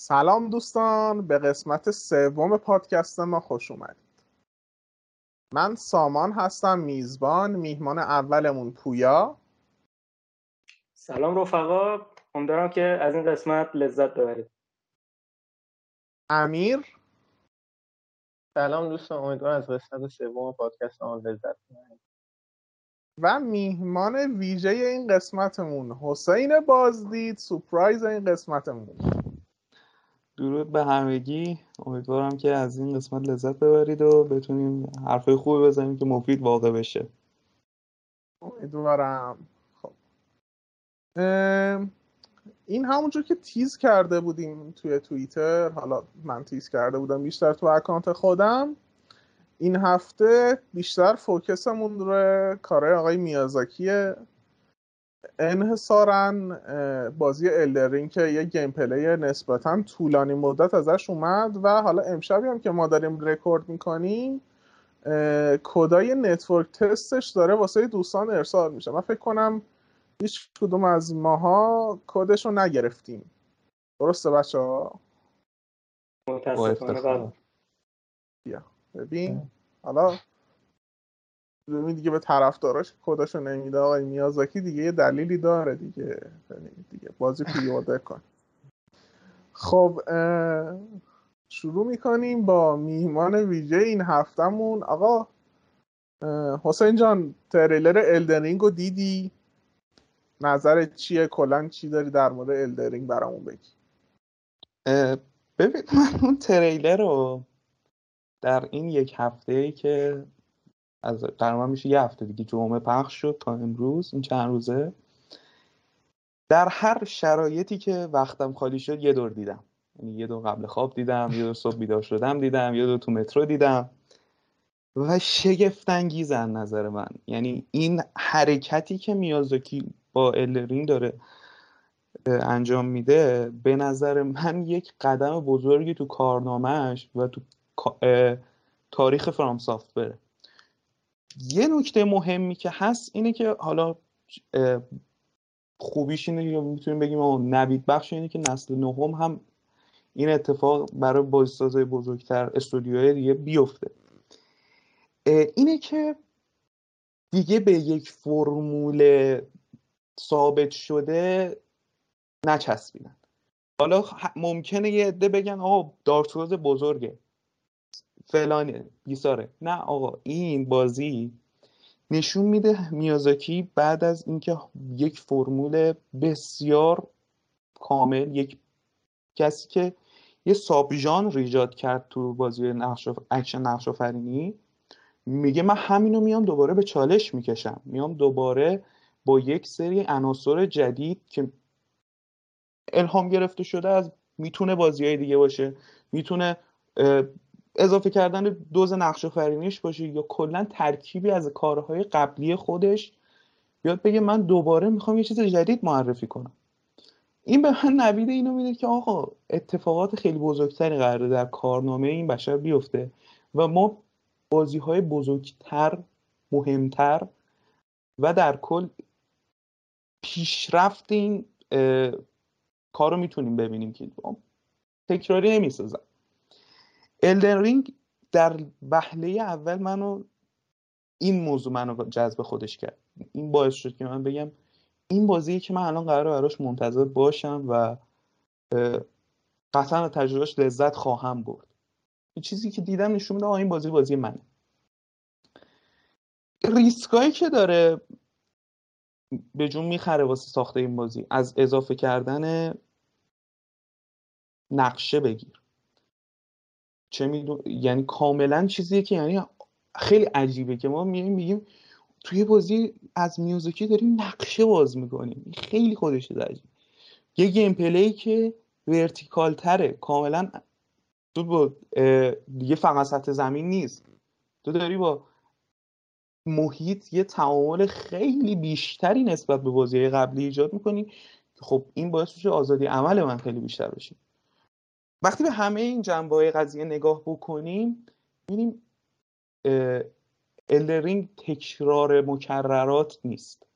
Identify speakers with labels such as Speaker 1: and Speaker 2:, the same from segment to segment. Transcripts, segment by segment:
Speaker 1: سلام دوستان به قسمت سوم پادکست ما خوش اومدید. من سامان هستم میزبان میهمان اولمون پویا.
Speaker 2: سلام رفقا امیدوارم که از این قسمت لذت ببرید.
Speaker 1: امیر؟
Speaker 3: سلام دوستان امیدوارم از قسمت سوم پادکست ما لذت ببرید.
Speaker 1: و میهمان ویژه این قسمتمون حسین بازدید سپرایز این قسمتمون.
Speaker 4: درود به همگی. امیدوارم که از این قسمت لذت ببرید و بتونیم حرفای خوبی بزنیم که مفید واقع بشه.
Speaker 1: امیدوارم. خب. این همونجور که تیز کرده بودیم توی توییتر حالا من تیز کرده بودم بیشتر تو اکانت خودم این هفته بیشتر فوکسمون روی کارهای آقای میازاکیه. انحصارا بازی Elden Ring که یه gameplay نسبتا طولانی مدت ازش اومد و حالا امشبی هم که ما داریم رکورد می‌کنیم کدای network test ش داره واسه دوستان ارسال میشه. من فکر کنم هیچ کدوم از ماها کدش رو نگرفتیم. درسته بچه ها؟
Speaker 2: متاسفانه.
Speaker 1: بیا. ببین. حالا دیگه به طرفداراش کداشو نمیده. آقای میازاکی دیگه یه دلیلی داره دیگه. دیگه بازی پیاده کن. خب شروع می‌کنیم با میهمان ویژه این هفتمون آقا حسین جان تریلر الدرینگ رو دیدی؟ نظرت چیه؟ کلا چی داری در مورد الدرینگ برامون بگی؟
Speaker 4: ببین من اون تریلر رو در این یک هفته که از تقریبا میشه یه هفته دیگه جمعه پخش شد تا امروز این چند روزه. در هر شرایطی که وقتم خالی شد یه دور دیدم. یعنی یه دور قبل خواب دیدم یه دور صبح بیدار شدم دیدم یه دور تو مترو دیدم. و شگفتانگیزن نظر من. یعنی این حرکتی که میازاکی با الرینگ داره انجام میده به نظر من یک قدم بزرگی تو کارنامهش و تو تاریخ فرام سافتوره. یه نکته مهمی که هست اینه که حالا خوبیش اینه که می‌تونیم بگیم نوید بخش اینه که نسل نهم هم این اتفاق برای بازیسازهای بزرگتر استودیوهای دیگه بیفته. اینه که دیگه به یک فرمول ثابت شده نچسبیدن. حالا ممکنه یه عده بگن آقا دارک بزرگه. فلانه. بیساره نه آقا این بازی نشون میده میازاکی بعد از اینکه یک فرمول بسیار کامل یک کسی که یه sub ایجاد کرد تو بازی نقش اکشن نقش آفرینی میگه من همینو میام دوباره به چالش می‌کشم. میام دوباره با یک سری عناصر جدید که الهام گرفته شده از می‌تونه بازی های دیگه باشه می‌تونه اضافه کردن دوز نقش فرینیش باشه یا کلا ترکیبی از کارهای قبلی خودش بیاد بگه من دوباره می‌خوام یه چیز جدید معرفی کنم. این به من نوید اینو میده که آقا اتفاقات خیلی بزرگتری قراره در کارنامه این بشر بیفته و ما بازی های بزرگتر مهمتر و در کل پیشرفت این کار رو می‌تونیم ببینیم که تکراری نمی‌سازن الدن رینگ در وهله اول منو این موضوع منو جذب خودش کرد. این باعث شد که من بگم این بازی که من الان قرار براش منتظر باشم و قطعا تجربهش لذت خواهم برد. چیزی که دیدم نشون میده این بازی بازی منه. ریسکایی که داره به جون می‌خره واسه ساخت این بازی. از اضافه کردن نقشه بگیر. چه میدونم یعنی کاملا چیزیه که یعنی خیلی عجیبه که ما میگیم میگیم توی بازی از میازاکی داریم نقشه باز می‌کنیم. خیلی خودش عجیب. یه gameplay که vertical تره کاملا تو با دیگه فقط سطح زمین نیست. تو داری با محیط یه تعامل خیلی بیشتری نسبت به بازی قبلی ایجاد می‌کنی. خب این باعث میشه آزادی عمل من خیلی بیشتر بشه. وقتی به همه این جنبه قضیه نگاه بکنیم ببینیم الدرینگ تکرار مکررات نیست.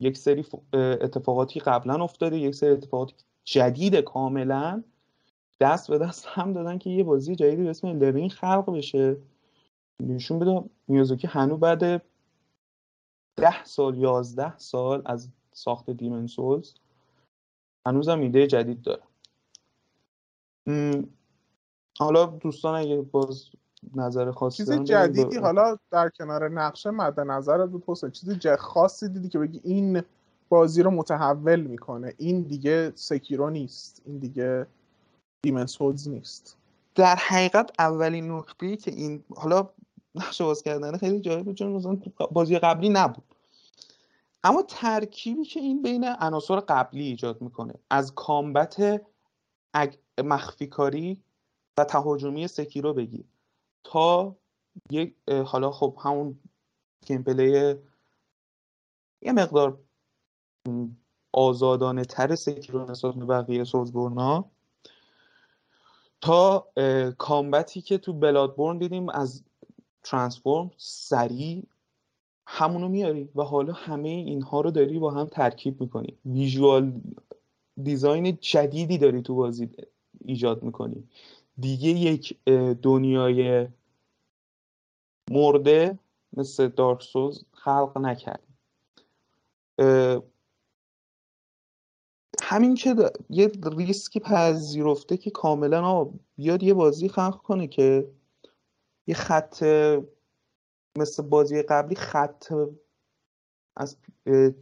Speaker 4: یک سری اتفاقاتی قبلا افتاده یک سری اتفاقات جدید کاملا دست به دست هم دادن که یه بازی جدیدی به اسم الدرینگ خلق بشه. نشون بده میازوکی هنوز بعد ده سال یازده سال از ساخت دیمن سولز هنوزم ایده جدید داره. حالا دوستان اگه باز نظر خاصی
Speaker 1: چیز جدیدی حالا در کنار نقشه مد نظرت بود حسین چیز خاصی دیدی که بگی این بازی رو متحول می‌کنه. این دیگه سکیرو نیست. این دیگه Demon's Souls نیست.
Speaker 4: در حقیقت اولین نکته که این حالا نقشه باز کردن خیلی جالب چون مثلا بازی قبلی نبود. اما ترکیبی که این بین عناصر قبلی ایجاد می‌کنه از combat مخفی کاری و تهاجمی Sekiro بگیر تا یک حالا خب همون gameplay یه مقدار آزادانه تر سکیرو نسبت به بقیه سوزبورنا تا کامبتی که تو بلادبورن دیدیم از ترانسفورم سریع همونو میاری و حالا همه اینها رو داری با هم ترکیب می‌کنی. ویژوال دیزاین جدیدی داری تو بازی. ایجاد می‌کنی. دیگه یک دنیای مرده مثل دارک سوز خلق نکرد همین که یه ریسکی پذیرفته که کاملا بیاد یه بازی خلق کنه که یه خط مثل بازی قبلی خط از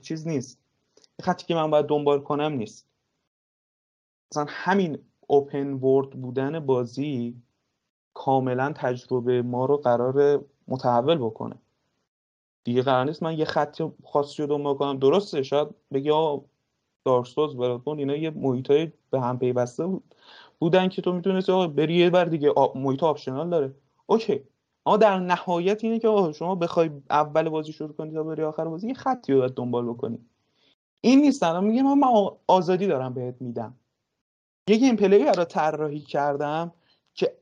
Speaker 4: چیز نیست. خطی که من باید دنبال کنم نیست. مثلا همین اوپن ورد بودن بازی کاملا تجربه ما رو قرار متحول بکنه. دیگه قرار نیست من یه خط خاصی رو دنبال کنم. درسته شاید بگی آقا Dark Souls براتون اینا یه محیط های به هم پیوسته بود. بودن که تو می‌تونستی آقا بری یه بر دیگه محیط optional داره. اوکی. اما در نهایت اینه که شما بخوای اول بازی شروع کنی تا بری آخر بازی یه خطی رو باید دنبال بکنی. این نیست الان. میگه من آزادی دارم بهت میدم. یه gameplay رو طراحی کردم که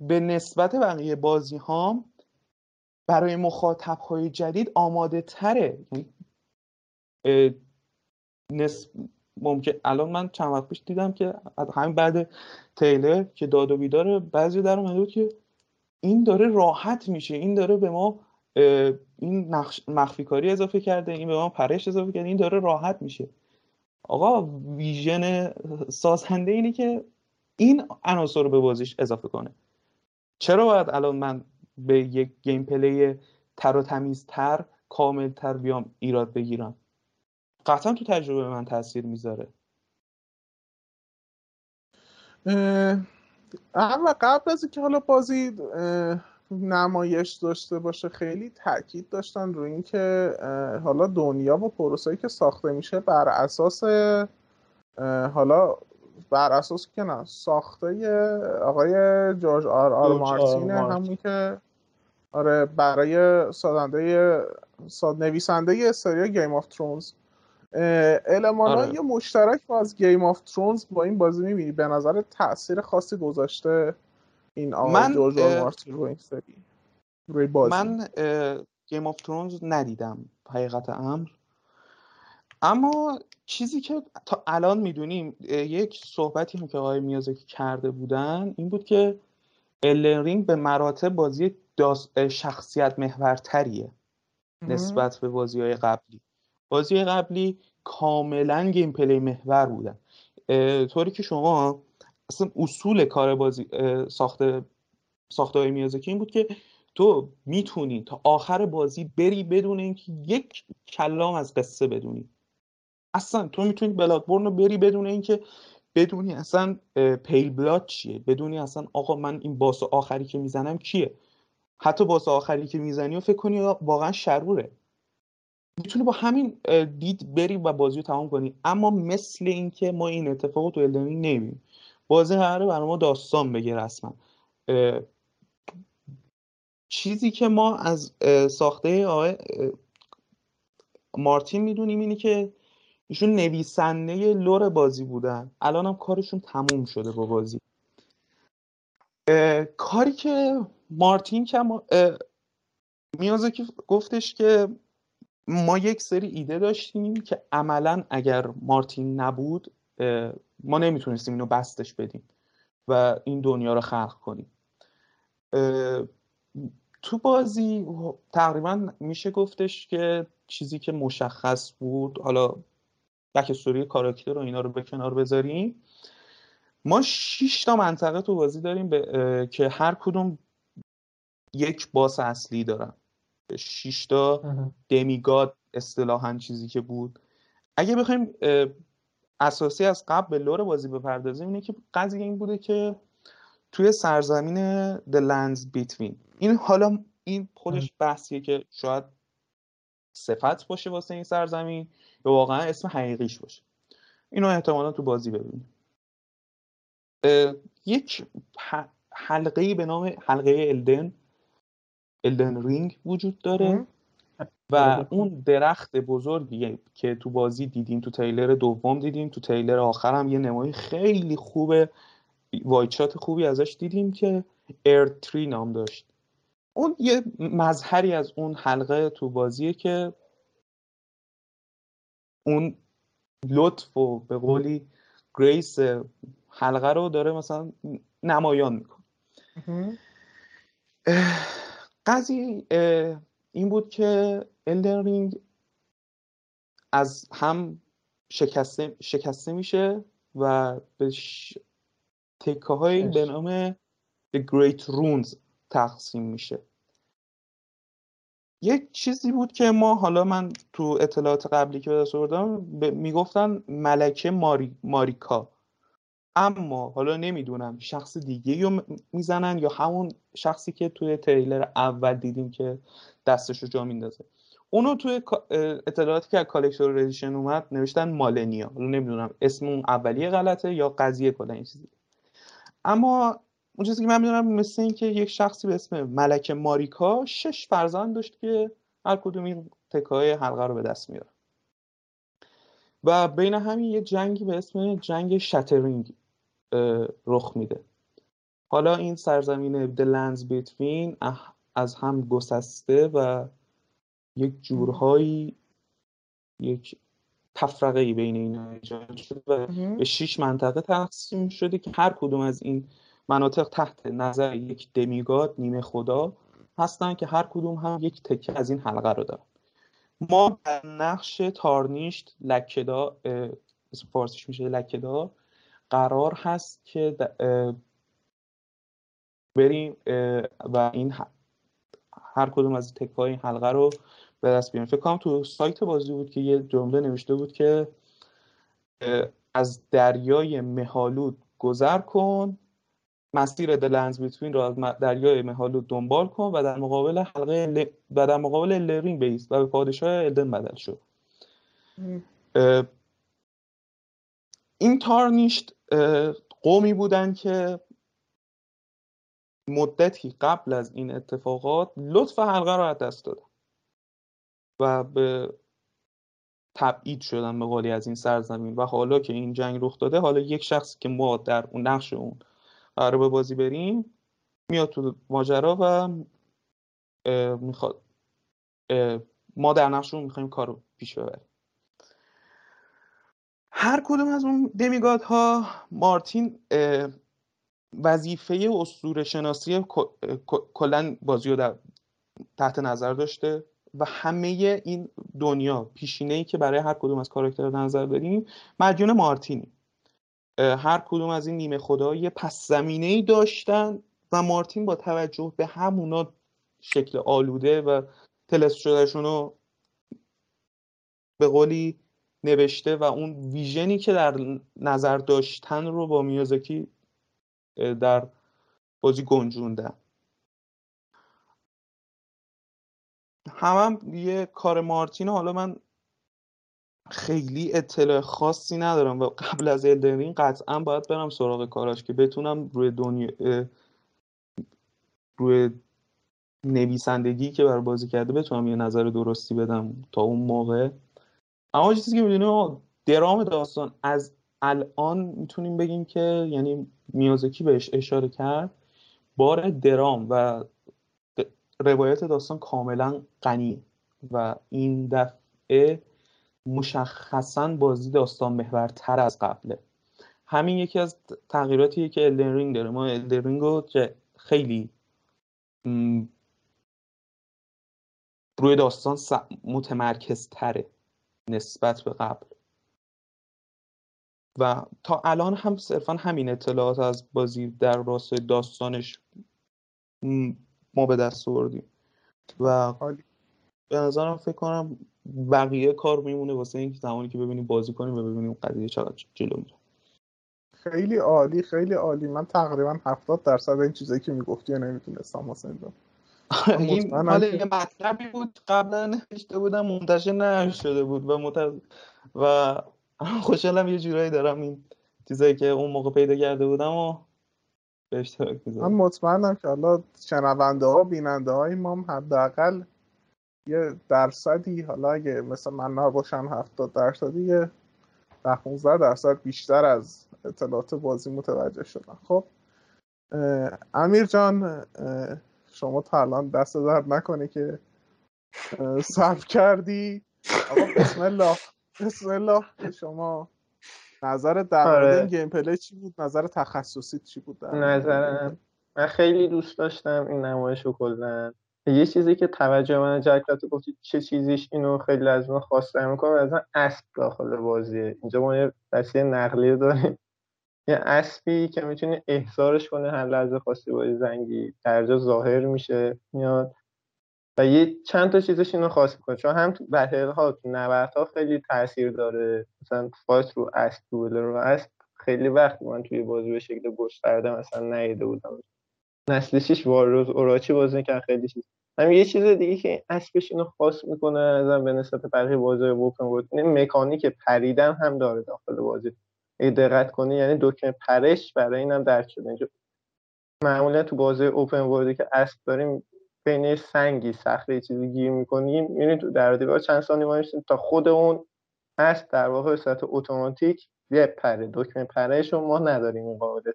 Speaker 4: به نسبت بقیه بازی هام برای مخاطب های جدید آماده تره یعنی، نسب... ممکن الان من چند وقت پیش دیدم که همین بعد تیلر که داد و بیدار بعضی در اومده که این داره راحت میشه این داره به ما این مخفی کاری اضافه کرده این به ما پرش اضافه کرده این داره راحت میشه. آقا ویژن سازنده اینه که این عناصر رو به بازیش اضافه کنه. چرا باید الان من به یک گیم پلی تر و تمیزتر کاملتر بیام ایراد بگیرم؟ قطعا تو تجربه من تاثیر می‌ذاره.
Speaker 1: اما قبل از اینکه حالا بازی نمایش داشته باشه خیلی تاکید داشتن روی اینکه حالا دنیا و پروسه‌ای که ساخته میشه بر اساس حالا بر اساس که نه ساخته آقای جورج آر آر مارتین همون که آره برای سازنده ساد نویسنده سری Game of Thrones المان آره. مشترک با از Game of Thrones با این بازی می‌بینی. به نظر تاثیر خاصی گذاشته. این آقای من جورج آر مارتین رو این سری روی بازی.
Speaker 4: من Game of Thrones ندیدم حقیقت امر. اما چیزی که تا الان می‌دونیم یک صحبتی هم که آقای میازاکی کرده بودن این بود که Elden Ring به مراتب بازی شخصیت محورتریه نسبت به بازی های قبلی. بازی قبلی کاملا gameplay محور بودن. طوری که شما اصلا اصول کار بازی ساخته ساخته های میازاکی این بود که تو می‌تونی تا آخر بازی بری بدون اینکه یک کلام از قصه بدونی. اصلا تو می‌تونی Bloodborne رو بری بدون اینکه بدونی اصلا پیل بلاد چیه بدونی اصلا آقا من این باس آخری که می‌زنم کیه. حتی باس آخری که می‌زنی و فکر کنی واقعا شروره می‌تونی با همین دید بری و بازی رو تمام کنی. اما مثل اینکه ما این اتفاق تو الدنینگ نمی‌بینیم. بازی قراره برای ما داستان بگه رسما. چیزی که ما از ساخته آقای مارتین می‌دونیم اینه که ایشون نویسنده لور بازی بودن. الان هم کارشون تموم شده با بازی. کاری که مارتین که میازاکی گفتش که ما یک سری ایده داشتیم که عملا اگر مارتین نبود ما نمی‌تونستیم اینو بستش بدیم و این دنیا رو خلق کنیم. تو بازی تقریبا میشه گفتش که چیزی که مشخص بود حالا بک استوری کاراکتر و اینا رو به کنار بذاریم. ما 6 تا منطقه تو بازی داریم به، که هر کدوم یک باس اصلی دارن. 6 تا دمیگاد اصطلاحا چیزی که بود. اگه بخوایم اساسی از قبل به لور بازی بپردازیم اینه که قضیه این بوده که توی سرزمین The Lands Between. این حالا این خودش بحثیه که شاید صفت باشه واسه این سرزمین یا واقعا اسم حقیقیش باشه. اینو احتمالا تو بازی ببینیم. یک حلقه به نام حلقه الدن الدن رینگ وجود داره. و اون درخت بزرگی که تو بازی دیدیم تو تیلر دوم دیدیم تو تیلر آخر هم یه نمایی خیلی خوبه و یه shot خوبی ازش دیدیم که Tree نام داشت. اون یه مظهری از اون حلقه تو بازیه که اون لطف و به قولی grace حلقه رو داره مثلا نمایان می‌کنه. قضیه این بود که Elden Ring از هم شکسته, شکسته میشه و به ش... تکه های به نام The Great Runes تقسیم میشه. یک چیزی بود که ما حالا من تو اطلاعات قبلی که به دست آوردم می‌گفتن ملکه ماری... ماریکا. اما حالا نمی‌دونم شخص دیگه رو می‌زنن یا همون شخصی که توی تریلر اول دیدیم که دستش رو جا میندازه. اونو توی اطلاعاتی که از کالکتور ردیشن اومد نوشتن مالنیا. حالا نمی‌دونم اسم اون اولیه غلطه یا قضیه کلا این چیزی اما اون چیزی که من می‌دونم مثل اینکه یک شخصی به اسم ملک ماریکا شش فرزند داشت که هر کدوم این تکای حلقه رو به دست میاره و بین همین یه جنگی به اسم جنگ شترینگ رخ میده. حالا این سرزمین The Lands Between از هم گسسته و یک جورهایی یک تفرقه ای بین اینا ایجاد شده و به شش منطقه تقسیم شده که هر کدوم از این مناطق تحت نظر یک دمیگاد نیمه خدا هستن که هر کدوم هم یک تکه از این حلقه رو دارن. ما در نقش تارنیشت لکهدار اسم فارسیش میشه لکهدار قرار هست که بریم و این هر کدوم از تکه های این حلقه رو به دست بیاریم. فکر کنم تو سایت بازی بود که یه جمله نوشته بود که از دریای مهالود گذر کن مسیر دلنز بیتوین رو از دریای مهالود دنبال کن و در مقابل حلقه ل... و در مقابل لرین بیست و به پادشاه الدن بدل شد این تارنیشت قومی بودن که مدتی قبل از این اتفاقات لطف حلقه رو از دست دادن و به تبعید شدن به قولی از این سرزمین. و حالا که این جنگ رخ داده حالا یک شخصی که ما در اون نقش اون قرار به بازی بریم میاد تو ماجرا و می‌خواد ما در نقش اون می‌خوایم کار رو پیش ببریم. هر کدوم از اون دمیگاد ها مارتین وظیفه اسطوره شناسی کلا بازی رو در تحت نظر داشته و همه این دنیا پیشینه ای که برای هر کدوم از کاراکتر نظر داریم مدیون مارتینی. هر کدوم از این نیمه خدا یه پس زمینه ای داشتن و مارتین با توجه به همونا شکل آلوده و تلس شدهشون رو به قولی نوشته و اون ویژنی که در نظر داشتن رو با میازاکی در بازی گنجوندن. هم, هم یه کار مارتین حالا من خیلی اطلاع خاصی ندارم و قبل از الدرین قطعا باید برم سراغ کاراش که بتونم روی دنیا روی نویسندگی که بر بازی کرده بتونم یه نظر درستی بدم تا اون موقع. اما چیزی که می‌دونیم درام داستان از الان می‌تونیم بگیم که یعنی میازاکی بهش اشاره کرد بار درام و روایت داستان کاملا غنی و این دفعه مشخصا بازی داستان محورتر از قبله. همین یکی از تغییراتیه که Elden Ring داره. ما Elden Ring رو خیلی روی داستان متمرکز تره نسبت به قبل. و تا الان هم صرفا همین اطلاعات از بازی در راستای داستانش ما به دست آوردیم. و به نظرم فکر کنم بقیه کار میمونه واسه اینکه زمانی که ببینیم بازی کنیم و ببینیم قضیه چقدر جلو میره.
Speaker 1: خیلی عالی خیلی عالی. من تقریبا 70 درصد این چیزایی که می‌گفتی نمی‌تونستم حسین
Speaker 4: این حال یه مطلبی بود قبلا نوشته بودم منتشر نشده بود و مت... و خوشحالم یه جورایی دارم این چیزایی که اون موقع پیدا کرده بودم و به اشتراک
Speaker 1: من مطمئنم که حالا شنونده ها بیننده های ما هم حداقل یه درصدی حالا اگه مثل من نباشن هفتاد درصدی یه ده 15 درصد بیشتر از اطلاعات بازی متوجه شدن خب امیر جان شما تا الان دست درد نکنه که صرف کردی. آقا بسم الله. بسم الله شما. نظر در مورد آره. این گیم پلی چی بود؟ نظر تخصصی چی بود
Speaker 3: نظرم من خیلی دوست داشتم این نمایش رو کلا. یه چیزی که توجه من جلب تو گفتی چه چیزیش اینو خیلی از من خواسته می‌کنم از من اسب داخل بازیه. اینجا ما یه وسیله نقلیه داریم. یه اسبی که می‌تونه احضارش کنه هر لحظه خواستی با زنگی درجا ظاهر میشه میاد. و یه چند تا چیزش اینو خاص می‌کنه. چون هم تو بتل ها تو ها خیلی تاثیر داره. مثلا فایت رو اسب دوبله رو اسب خیلی وقت من توی بازی به شکل گسترده مثلا نیده بودم. نسل شیش واروز اوراچی بازی که خیلی چیز. هم یه چیز دیگه که اسبش اینو خاص می‌کنه ازم به نسبت بقیه بازی اوپن ورلد این مکانیک پریدن هم داره داخل بازی. دقت کنی یعنی دکمه پرش برای اینم درک شده. اینجا معمولا تو بازی اوپن وردی که اسب داریم بین سنگی صخره چیزی گیر می‌کنیم. میرین تو در دیوار چند ثانیه وایسین تا خود اون اسب در واقع به صورت اتوماتیک پره دکمه پرش رو ما نداریم این قابلیت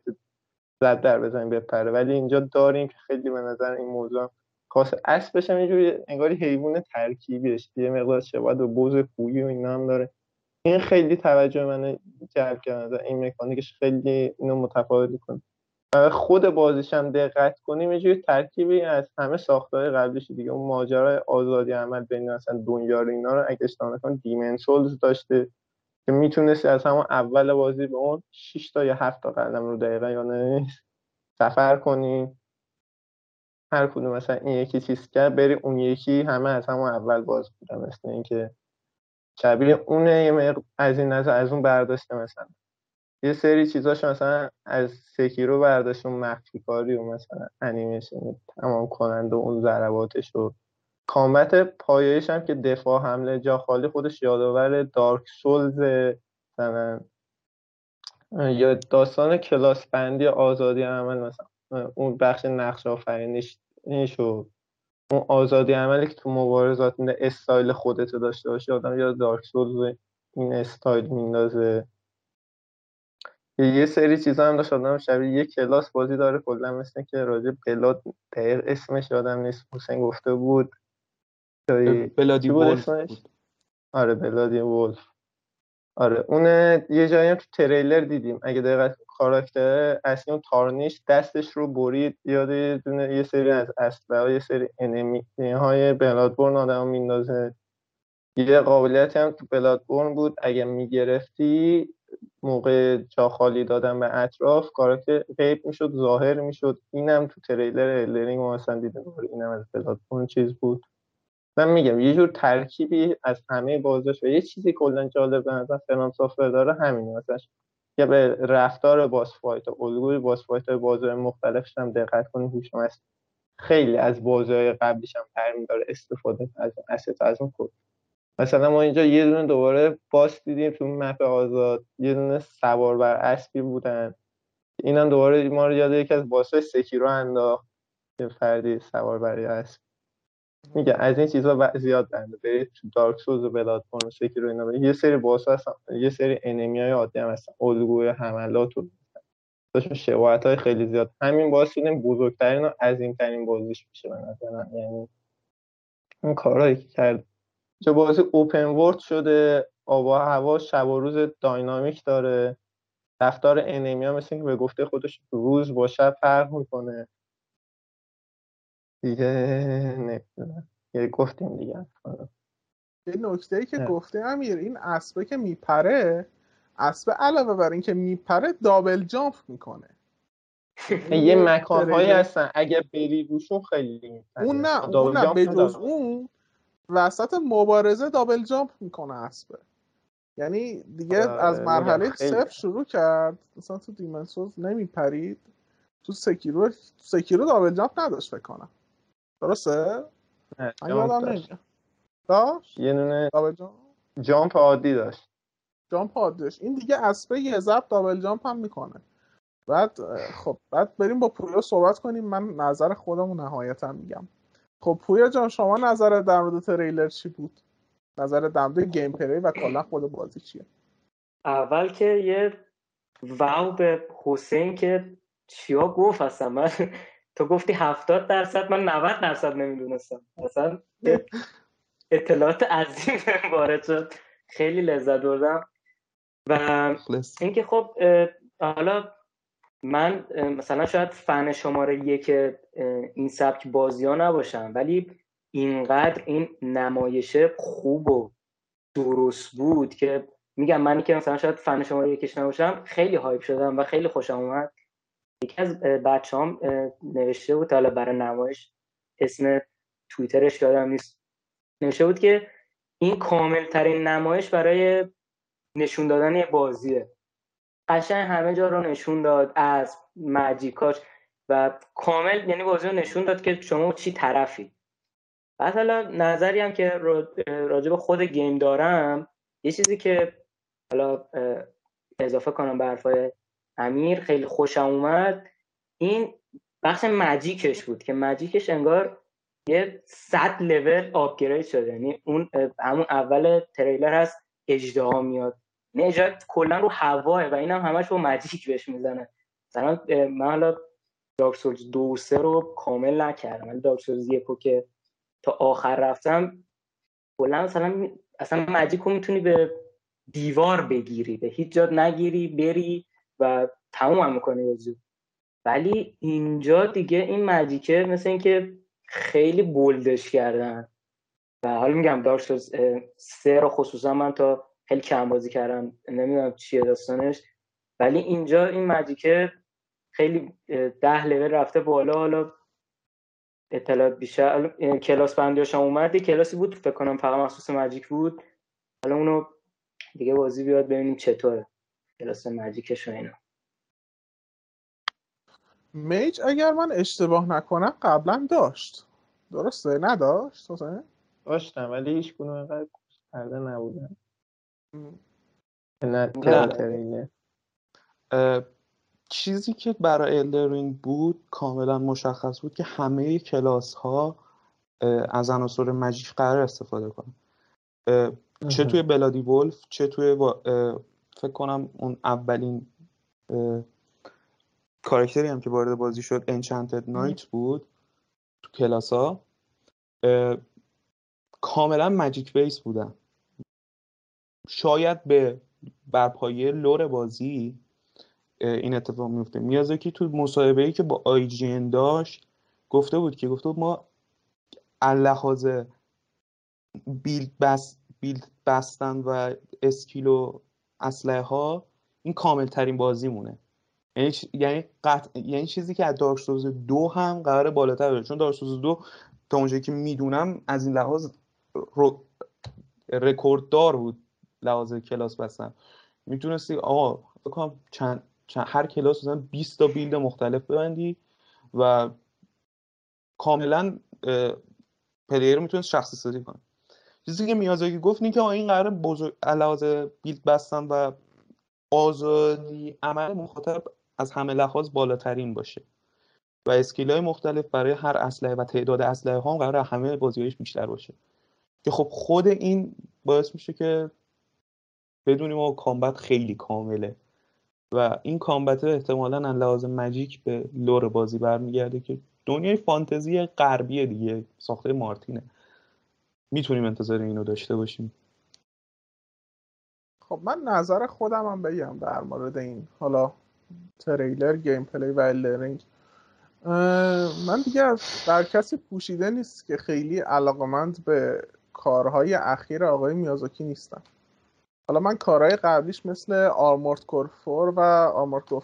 Speaker 3: زد در بزنیم بپره. ولی اینجا داریم که خیلی به نظر این موضوع خاص اسبش هم اینجوری انگاری حیوان ترکیبیش یه مقدار شباید و بوز کویی و اینا هم داره. این خیلی توجه من جلب کرده این مکانیکش خیلی اینو متفاوت کنه خود بازیش هم دقت کنیم یه ترکیبی از همه ساختار قبلیش دیگه. اون ماجرای آزادی عمل بین مثلا دنیا رو اینا رو اگه اشتباه نکنم دیمن سولز داشته که می‌تونستی از همون اول بازی به اون 6 تا یا 7 تا قدم رو دقیقه یا نیست سفر کنی. هر کدوم مثلا این یکی چیز کرد بری اون یکی همه از همون اول باز بودن مثل اینکه شبیه اونه از این نظر از اون برداشته مثلا. یه سری چیزاش مثلا از سکیرو برداشت اون مخفی کاری و مثلا انیمیشن تمام کننده اون ضرباتش و کامبت پایایش هم که دفاع حمله جا خالی خودش یادآور دارک سولز مثلا یا داستان کلاس بندی آزادی عمل مثلا اون بخش نقش آفرینیش و اون آزادی عملی که تو مبارزات استایل خودتو داشته باشه آدم یا Dark Souls این استایل میندازه. یه سری چیزا هم داشت. آدم شبیه یه کلاس بازی داره کلا مثل که راجع بلاد دقیق اسمش یادم نیست. حسین گفته بود.
Speaker 4: Bloody Wolf
Speaker 3: آره Bloody Wolf. آره اون یه جایی تو تریلر دیدیم. اگه دقیقت کاراکتر اصلی اون Tarnished دستش رو برید یاد یه سری از اسلحه یه سری enemy های Bloodborne آدم میندازه. یه قابلیت هم تو Bloodborne بود اگه می‌گرفتی موقع جا خالی دادن به اطراف کاراکتر غیب می‌شد ظاهر می‌شد. اینم تو تریلر Elden Ring ما مثلا دیدم اینم از Bloodborne چیز بود. من میگم یه جور ترکیبی از همه بازیاش و یه چیزی کلا جالب به نظر FromSoftware داره همین مثلا که به رفتار boss fight و الگوی boss fight های بازی مختلفش هم دقت کنید هوش هست خیلی از بازی های قبلیش هم تعمیم داره استفاده از asset از اون کد. مثلا ما اینجا یه دونه دوباره boss دیدیم تو map آزاد یه دونه سوار بر اسبی بودن. اینم دوباره ما رو یاد یکی از boss های Sekiro انداخت. که فردی سوار بر اسب. میگه از این چیزا زیاد بنده برید تو Dark Souls و Bloodborne و Sekiro اینا یه سری boss هستن. یه سری enemy های عادی هم هستن. الگوی حملات و داشتون شباهت های خیلی زیاد. همین شدیم بزرگترین و عظیمترین بازیش میشه به نظر یعنی اون کارهایی که کرد. چه بازی اوپن ورد شده. آب هوا شب و روز داینامیک داره. رفتار انیمیا مثل اینکه به گفته خودش روز با شب فرق می‌کنه. دیگه نمی‌دونم. یه گفتیم دیگه.
Speaker 1: یه نکته ای که گفته امیر این اسبه که میپره اسبه علاوه بر اینکه میپره دابل جامپ می‌کنه.
Speaker 3: یه مکان هایی هستن. اگه بری روشون خیلی
Speaker 1: اون نه اون نه به جز اون وسط مبارزه دابل جامپ می‌کنه اسبه. یعنی دیگه آره، از مرحله صفر شروع کرد. مثلا تو دیمنسوز نمیپرید. تو سکیرو سکیرو دابل جامپ نداشت فکر کنم. درسته؟
Speaker 3: من یادم
Speaker 1: نمیاد. داشت؟
Speaker 3: یه دونه double jump؟ jump عادی داشت.
Speaker 1: jump عادی داشت. این دیگه اسبه یه زب double jump هم می‌کنه. بعد خب بعد بریم با پویا صحبت کنیم. من نظر خودمو نهایتا میگم. خب پویا جان شما نظر در مورد تریلر چی بود؟ نظر در مورد gameplay و کلا خود بازی چیه؟
Speaker 2: اول که یه wow به حسین که چیا گفت اصلا. من تو گفتی هفتاد درصد من 90 درصد نمی‌دونستم. اصلا اطلاعات عظیم وارد شد. خیلی لذت بردم. و اینکه خب حالا من مثلا شاید فن شماره یک این سبک بازی ها نباشم ولی اینقدر این نمایشه خوب و درست بود که میگم منی که مثلا شاید فن شماره یکش نباشم خیلی هایپ شدم و خیلی خوشم اومد. یکی از بچه هم نوشته بود حالا برای نمایش اسم تویترش یادم نیست. نوشته بود که این کامل ترین نمایش برای نشون دادن بازیه. قشنگ همه جا رو نشون داد از مجیکاش و کامل یعنی بازی رو نشون داد که شما چی طرفی. بعد حالا نظری هم که راجع به خود گیم دارم یه چیزی که حالا اضافه کنم به حرفای امیر خیلی خوشم اومد. این بخش مجیکش بود که مجیکش انگار یه صد لول آپگرید شده. یعنی اون همون اول تریلر هست اجدها میاد. نه کلا رو هواه و اینم همش با مجیک بهش می‌زنه. مثلا من حالا دارک سولز دو سه رو کامل نکردم. ولی دارک سولز که تا آخر رفتم کلا مثلا اصلا مجیک رو می‌تونی به دیوار بگیری. به هیچ جا نگیری بری و تموم هم می‌کنی بازی ولی اینجا دیگه این مجیکه مثل اینکه خیلی بولدش کردن. و حالا میگم دارک سه رو خصوصا من تا خیلی کم بازی کردم نمی‌دونم چیه داستانش. ولی اینجا این مجیکه خیلی ده لول رفته بالا. حالا اطلاعات بیشتر کلاس بندیاش هم اومد. کلاسی بود فکر کنم فقط مخصوص مجیک بود. حالا اونو دیگه بازی بیاد ببینیم چطوره. کلاس مجیکش و اینا.
Speaker 1: میج اگر من اشتباه نکنم قبلا داشت. درسته؟ نداشت؟
Speaker 3: داشتم ولی هیچ کنون اینقدر کرده نبودن.
Speaker 4: چیزی که برای Elden Ring بود کاملا مشخص بود که همه کلاس ها از عناصر magic قرار استفاده کنن. چه توی Bloody Wolf چه توی فکر کنم اون اولین کارکتری هم که وارد بازی شد Enchanted Knight بود تو کلاس ها کاملا magic based بودن. شاید به برپایه lore بازی این اتفاق میفته میازاکی تو مصاحبه ای که با IGN داشت گفته بود که گفته بود ما لحاظ build, بس، build بستن و skill و اسلحه ها این کامل ترین بازی مونه یعنی یعنی قطع... یعنی چیزی که از Dark دو هم قرار بالاتر بره. چون Dark دو تا اونجایی که می‌دونم از این لحاظ رو... رکورددار بود لحاظ کلاس بستن. می‌تونستی آقا بکنم چند, چند هر کلاس مثلا 20 تا build مختلف ببندی و کاملا player می‌تونست شخصی سازی کنه چیزی که میازاکی گفت این که این قرار بزرگ لحاظ build بستن و آزادی عمل مخاطب از همه لحاظ بالاترین باشه. و skill های مختلف برای هر اسلحه و تعداد اسلحه ها هم قرار همه بازیهایش بیشتر باشه. که خب خود این باعث میشه که بدونیم ما combat خیلی کامله. و این combat احتمالا لحاظ magic به lore بازی برمیگرده که دنیای فانتزی غربی دیگه ساخته مارتینه. می‌تونیم انتظار اینو داشته باشیم.
Speaker 1: خب من نظر خودم هم بگم در مورد این حالا تریلر gameplay و Elden Ring من دیگه در کسی پوشیده نیست که خیلی علاقمند به کارهای اخیر آقای میازاکی نیستم. حالا من کارهای قبلیش مثل آرمورد کور فور و آرمورد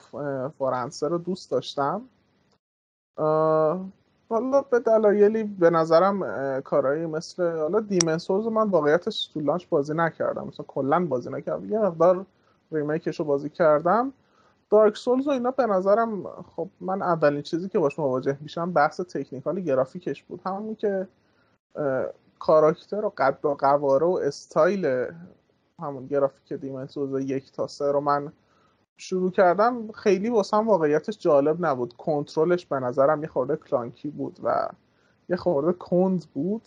Speaker 1: فورنسر رو دوست داشتم. حالا به دلایلی به نظرم کارهایی مثل حالا دیمن سوز من واقعیتش تو بازی نکردم. مثلا کلا بازی نکردم. یه مقدار ریمیکش رو بازی کردم. دارک سولز و اینا به نظرم خب من اولین چیزی که باش مواجه میشم بحث تکنیکال گرافیکش بود. همون که کاراکتر و قد و قواره و استایل همون گرافیک دیمن سوز یک تا سه رو من شروع کردم خیلی واسم واقعیتش جالب نبود. کنترلش به نظرم یه خورده کلانکی بود و یه خورده کند بود.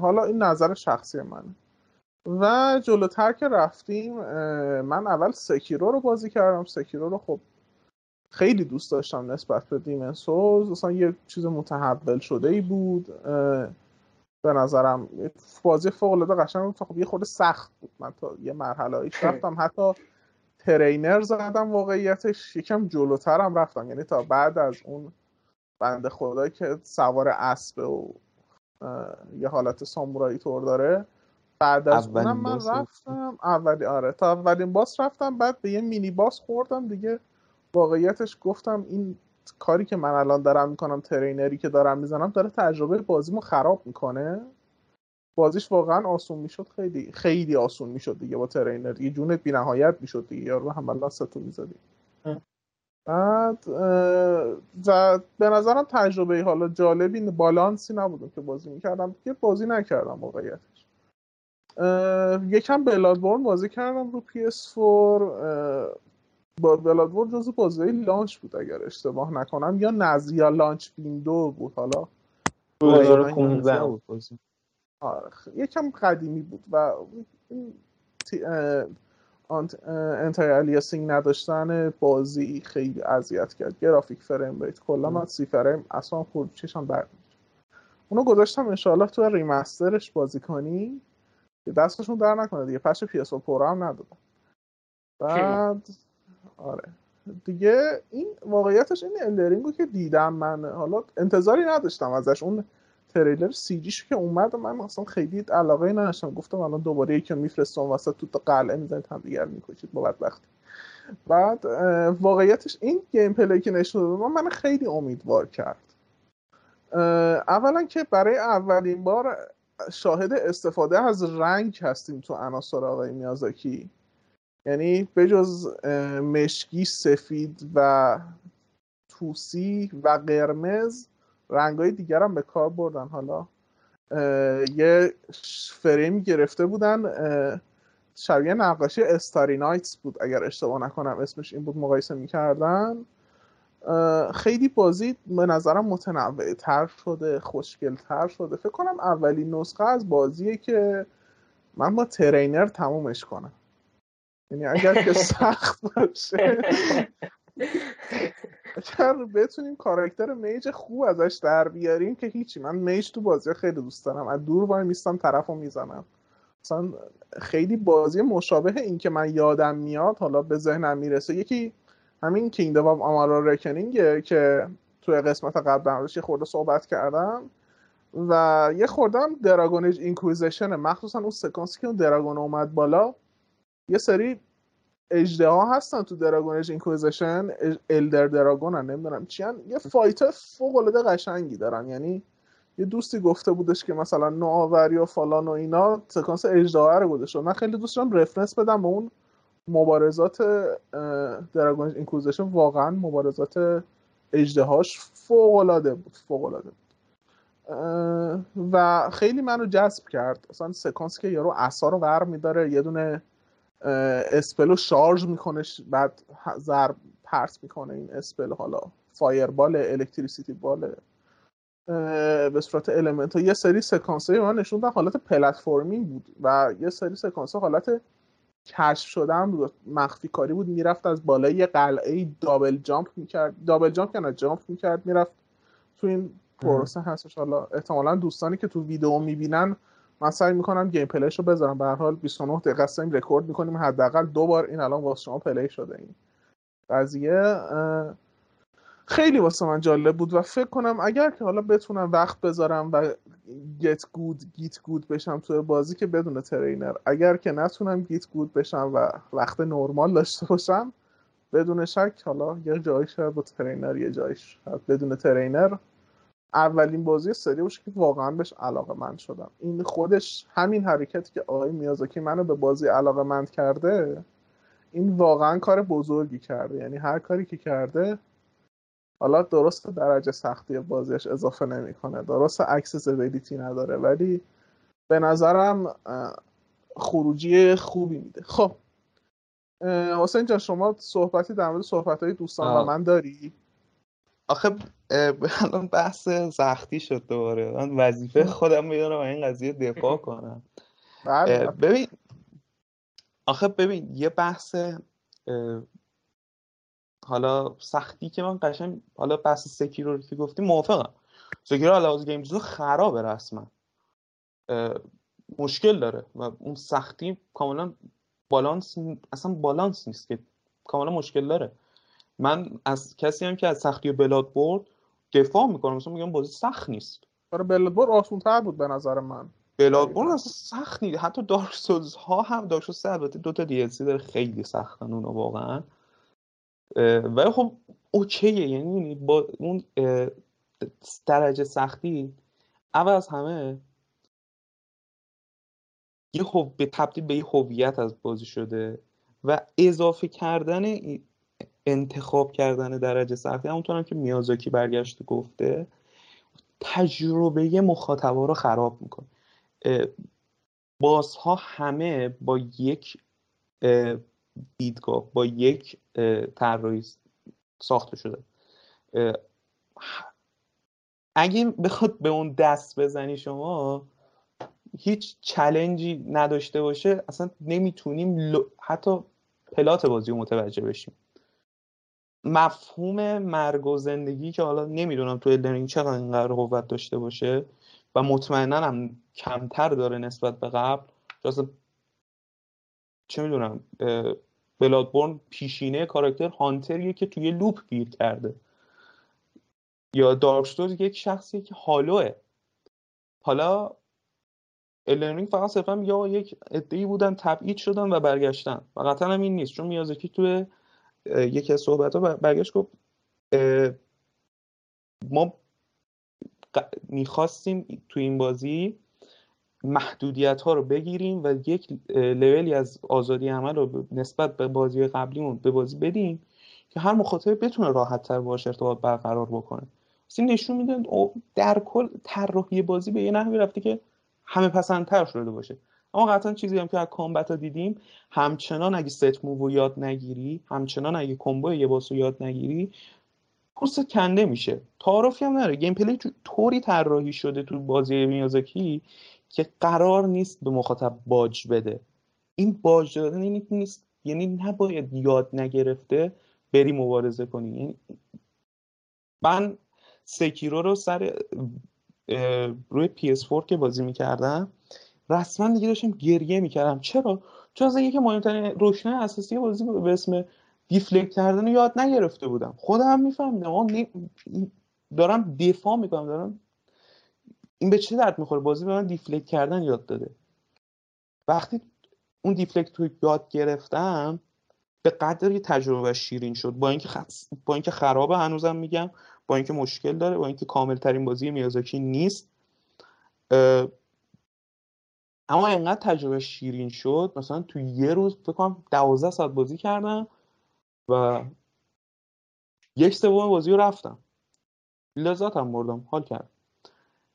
Speaker 1: حالا این نظر شخصی منه. و جلوتر که رفتیم من اول سکیرو رو بازی کردم. سکیرو رو خب خیلی دوست داشتم نسبت به دیمن سوز اصلا یه چیز متحول شده ای بود به نظرم بازی فوق العاده قشنگ بود. خب یه خورده سخت بود. من تا یه مرحله ایش رفتم. حتی ترینر زدم واقعیتش یکم جلوترم رفتم. یعنی تا بعد از اون بنده خدایی که سوار اسب و یه حالت سامورایی طور داره بعد از اونم من رفتم. اولی آره. تا اولین باس رفتم بعد به یه مینی باس خوردم دیگه. واقعیتش گفتم این کاری که من الان دارم می‌کنم ترینری که دارم می‌زنم داره تجربه بازیمو خراب می‌کنه. بازیش واقعا آسون می‌شد. خیلی خیلی آسون می‌شد دیگه با ترینر. دیگه جونت بی نهایت می‌شد دیگه. یارو هم الله ستو می‌زدی بعد و به نظرم تجربه حالا جالبی بالانسی نبودم که بازی می‌کردم. که بازی نکردم واقعیتش. یکم Bloodborne بازی کردم رو PS4 با Bloodborne جزو بازی launch بود اگر اشتباه نکنم. یا نزدیک launch window بود حالا.
Speaker 3: 2015 بود
Speaker 1: یکم قدیمی بود و anti-aliasing نداشتن بازی خیلی اذیت کرد. گرافیک frame rate کلا من سی فریم اصلا خود چشم در اونو گذاشتم انشاءالله تو remaster ش بازی کنی. دستشون در نکنه دیگه. patch PS Pro هم ندادم. بعد آره. دیگه این واقعیتش این Elden Ring و که دیدم من. حالا انتظاری نداشتم ازش. اون تریلر CG ش که اومد و من اصلا خیلی علاقه نداشتم. گفتم الان دوباره یکی میفرستم واسه تو قلعه می‌زنید هم دیگر می‌کشید با بدبختی. بعد واقعیتش این گیم پلی که نشون داد من خیلی امیدوار کرد. اولا که برای اولین بار شاهد استفاده از رنگ هستیم تو عناصر آقای میازاکی. یعنی بجز مشکی سفید و توسی و قرمز رنگای دیگر هم به کار بردن. حالا یه فریم گرفته بودن شبیه نقاشی استاری نایتس بود اگر اشتباه نکنم اسمش این بود مقایسه می‌کردن. خیلی بازی به نظرم متنوع تر شده خوشگل تر شده. فکر کنم اولین نسخه از بازیه که من با ترینر تمومش کنم. یعنی اگر که سخت باشه. اگر بتونیم کاراکتر میج خوب ازش در بیاریم که هیچی. من میج تو بازی خیلی دوست دارم. از دور وای میستم طرف رو می‌زنم. مثلا خیلی بازی مشابه این که من یادم میاد حالا به ذهنم می‌رسه. یکی همین Kingdoms of Amalur Reckoning ه که توی قسمت قبل یه خورده صحبت کردم. و یه خوردم Dragon Age Inquisition مخصوصا اون سکانسی که اون dragon اومد بالا یه سری اژدها هستن تو Dragon Age Inquisition. elder dragon هم نمی‌دونم چی هن. یه fight فوق العاده قشنگی دارن. یعنی یه دوستی گفته بودش که مثلا نوآوری و فلان و اینا سکانس اژدها رو گذاشته. من خیلی دوست دارم reference بدم به اون مبارزات Dragon Inquisition واقعا مبارزات اژدهاش فوق العاده بود فوق العاده بود و خیلی منو جذب کرد. اصلا سکانس که یارو عصا رو ور میداره یه دونه spell و شارژ می‌کنه بعد ضرب پرت می‌کنه این spell حالا fireball electricity ball ه به صورت element ها یه سری سکانس های من نشون دادن حالت platforming بود و یه سری سکانس حالت کشف شدن بود مخفی کاری بود. می‌رفت از بالای یه قلعه double jump می‌کرد. double jump کنه jump می‌کرد می‌رفت تو این پروسه هستش. حالا احتمالا دوستانی که تو ویدیو می‌بینن من سعی می‌کنم gameplay ش رو بذارم. به هر حال 29 دقیقه است رکورد می‌کنیم. حداقل دو بار این الان واسه شما play شده این قضیه خیلی واسه من جالب بود و فکر کنم اگر که حالا بتونم وقت بذارم و git gud git gud بشم توی بازی که بدون trainer. اگر که نتونم git gud بشم و وقت نرمال داشته باشم بدون شک حالا یه جایی شاید با trainer یه جایش. بدون trainer اولین بازی سری باشه که واقعا بهش علاقه مند شدم. این خودش همین حرکتی که آقای میازاکی منو به بازی علاقه مند کرده این واقعا کار بزرگی کرده. یعنی هر کاری که کرده حالا درست درجه سختی بازیش اضافه نمی‌کنه. درست اکسسیبیلیتی نداره ولی به نظرم خروجی خوبی میده. خب حسین جان شما صحبتی در مورد صحبت های دوستان و من داری؟
Speaker 4: آخه الان بحث سختی شد دوباره. من وظیفه خودم می‌دونم این قضیه دفاع کنم. بله. ببین آخه ببین یه بحث حالا سختی که من قشنگ حالا بحث که گفتی موافقم. سکیرو علاوه گیم خرابه رسما. مشکل داره و اون سختی کاملا بالانس اصلا بالانس نیست که کاملا مشکل داره. من از کسی هم که از سختی بلاد برد دفاع می‌کنم. مثلا میگم بازی سخت نیست.
Speaker 1: برای بلاد برد آسون تر بود به نظر من.
Speaker 4: بلاد برد اصلا سخت نیست. حتی دارک سولز ها هم دارک سولز البته دو تا دی داره خیلی سختن اونا واقعا. ولی خب اوکیه. یعنی با اون درجه سختی اول از همه یه به تبدیل به یه هویت از بازی شده و اضافه کردن انتخاب کردن درجه سختی. همونطور که میازاکی برگشت گفته تجربه مخاطبا رو خراب می‌کنه. بازها همه با یک دیدگاه با یک طراحی ساخته شده. اگه بخواد به اون دست بزنی شما هیچ چلنجی نداشته باشه. اصلا نمی‌تونیم حتی پلات بازی رو متوجه بشیم. مفهوم مرگ و زندگی که حالا نمی‌دونم تو Elden Ring چقدر اینقدر قوت داشته باشه و مطمئنا هم کمتر داره نسبت به قبل. جاسه چه می‌دونم Bloodborne پیشینه کاراکتر hunter یه که توی loop گیر کرده. یا Dark Souls یک شخصیه که hollow ه. حالا Elden Ring فقط صرفا یا یک عده‌ای بودن تبعید شدن و برگشتن. و قطعا هم این نیست چون میازاکی توی یکی از صحبت ها برگشت گفت ما می‌خواستیم تو این بازی محدودیت ها رو بگیریم و یک لولی از آزادی عمل رو نسبت به بازی قبلیمون به بازی بدیم که هر مخاطب بتونه راحت تر باش ارتباط برقرار بکنه. این نشون میده در کل طراحی بازی به یه نحوی رفته که همه پسندتر شده باشه. اما قطعا چیزی هم که از کامبت ها دیدیم همچنان اگه set move یاد نگیری همچنان اگه combo یه boss یاد نگیری پوست کنده میشه. تعارفی هم نره gameplay طوری طراحی شده تو بازی میازاکی که قرار نیست به مخاطب باج بده. این باج دادن این نیست یعنی نباید یاد نگرفته بری مبارزه کنی. یعنی من Sekiro رو سر روی PS4 که بازی می‌کردم رسما دیگه داشتم گریه می‌کردم. چرا؟ چون از که مهمترین روشنه اساسی بازی به اسم دیفلکت کردن یاد نگرفته بودم. خودم میفهمیدم. دارم دفاع می‌کنم. دارم این به چه درد می‌خوره؟ بازی به من دیفلکت کردن یاد داده. وقتی اون دیفلکت رو یاد گرفتم به قدری تجربه شیرین شد. با اینکه با اینکه خرابه هنوزم میگم با اینکه مشکل داره با اینکه کامل ترین بازی میازاکی نیست اما اینقدر تجربه شیرین شد مثلا تو یه روز فکر کنم 12 ساعت بازی کردم و یک سوم بازی رو رفتم. لذت هم بردم حال کرد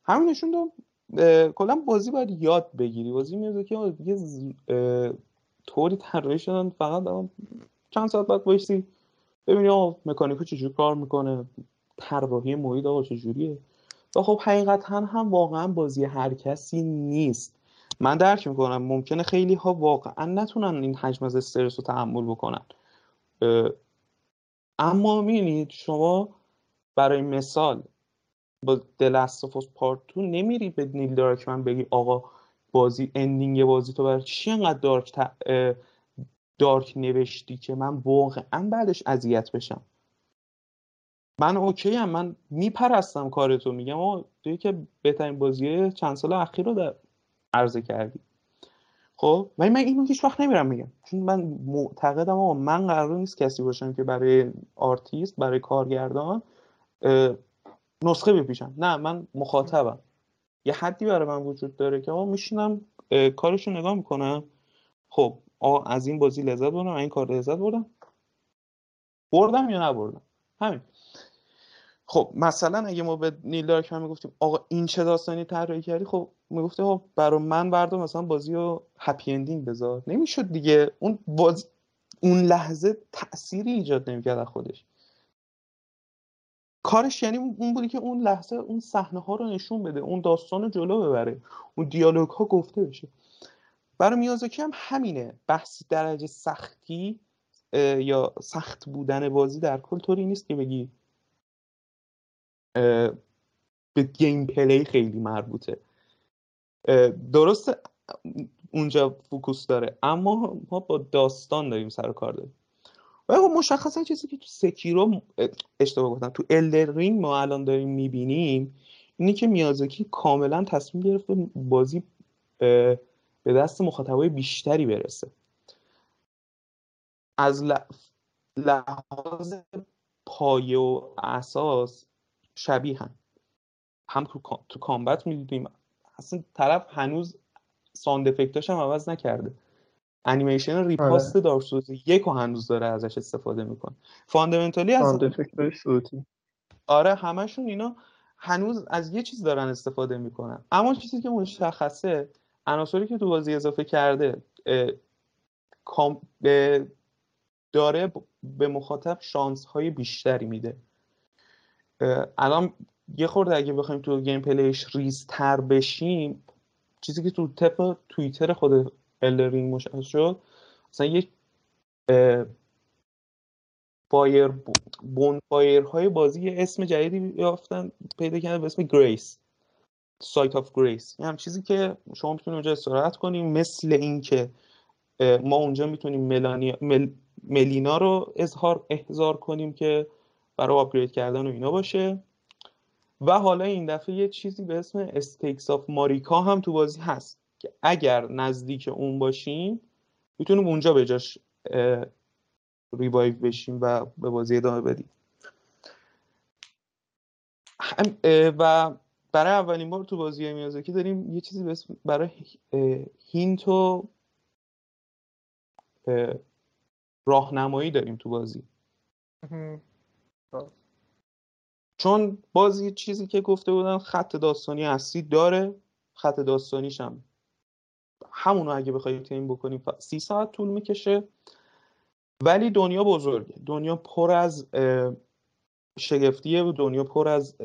Speaker 4: همین نشون داد کلا بازی باید یاد بگیری. بازی میاد که دیگه طوری طراحی شدن فقط چند ساعت بعد بایستی ببینی آقا مکانیکو چجوری کار می‌کنه طراحی محیط آقا چجوریه. و خب حقیقتا هم واقعا بازی هر کسی نیست. من درک می‌کنم ممکنه خیلی ها واقعا نتونن این حجم از استرس رو تحمل بکنن. اما می‌بینید شما برای مثال با دلستافوس پارت تو نمیری به نیل دارکمن بگی آقا بازی اندینگ بازی تو برای چی انقدر دارک دارک نوشتی که من واقعا بعدش اذیت بشم؟ من OK هم من میپرستم کارتو میگم و توی که بهترین بازی چند سال اخیر رو در عرضه کردی. خب من من اینو هیچ وقت نمیرم میگم چون من معتقدم آقا من قرار نیست کسی باشم که برای آرتیست برای کارگردان نسخه بپیچم نه من مخاطبم. یه حدی برای من وجود داره که آقا میشینم کارشو نگاه می‌کنم. خب آقا از این بازی لذت بردم این کار لذت بردم بردم یا نبردم؟ همین. خب مثلا اگه ما به نیل هم می‌گفتیم آقا این چه داستانی طراحی کردی؟ خب می‌گفته خب برای من بردار مثلا بازی رو هپی اندینگ بذار. نمی‌شد دیگه. اون باز اون لحظه تأثیری ایجاد نمی‌کرد خودش. کارش یعنی اون بودی که اون لحظه اون صحنه ها رو نشون بده اون داستان رو جلو ببره اون دیالوگ ها گفته بشه. برای میازاکی هم همینه. بحث درجه سختی یا سخت بودن بازی در کل طوری نیست که بگی به gameplay خیلی مربوطه. درست اونجا focus داره اما ما با داستان داریم سر کار داریم. و خب مشخصا چیزی که تو Sekiro اشتباه گفتم تو Elden Ring ما الان داریم می‌بینیم اینی که میازاکی کاملا تصمیم گرفته بازی به دست مخاطبای بیشتری برسه. از لحاظ پایه و اساس شبیه هم. هم تو کامبت می‌دیدیم. اصلا طرف هنوز ساند افکتاش هم عوض نکرده. انیمیشن ریپاست آره. دارک سوز یک و هنوز داره ازش استفاده می‌کنه. فاندامنتالی از
Speaker 3: صوتی.
Speaker 4: آره همشون اینا هنوز از یه چیز دارن استفاده می‌کنن. اما چیزی که مشخصه عناصری که تو بازی اضافه کرده. داره به مخاطب شانس های بیشتری میده. الان یه خورده اگه بخوایم تو gameplay ش ریزتر بشیم چیزی که تو تپ توییتر خود Elden Ring مشخص شد مثلا یک fire bonfire های بازی یه اسم جدیدی یافتن پیدا کردن به اسم Grace Site of Grace یه هم چیزی که شما می‌تونید اونجا استراحت کنیم مثل اینکه ما اونجا می‌تونیم ملانی... مل... ملینا رو اظهار احضار کنیم که برای upgrade کردن و اینا باشه. و حالا این دفعه یه چیزی به اسم Stakes of Marika هم تو بازی هست که اگر نزدیک اون باشیم می‌تونیم اونجا به جاش revive بشیم و به بازی ادامه بدیم. و برای اولین بار تو بازی میازاکی داریم یه چیزی به اسم برای هینت و راهنمایی داریم تو بازی. چون بازی چیزی که گفته بودن خط داستانی اصلی داره خط داستانیش هم همونو اگه بخوای تیم بکنیم سی ساعت طول می‌کشه. ولی دنیا بزرگه. دنیا پر از شگفتیه و دنیا پر از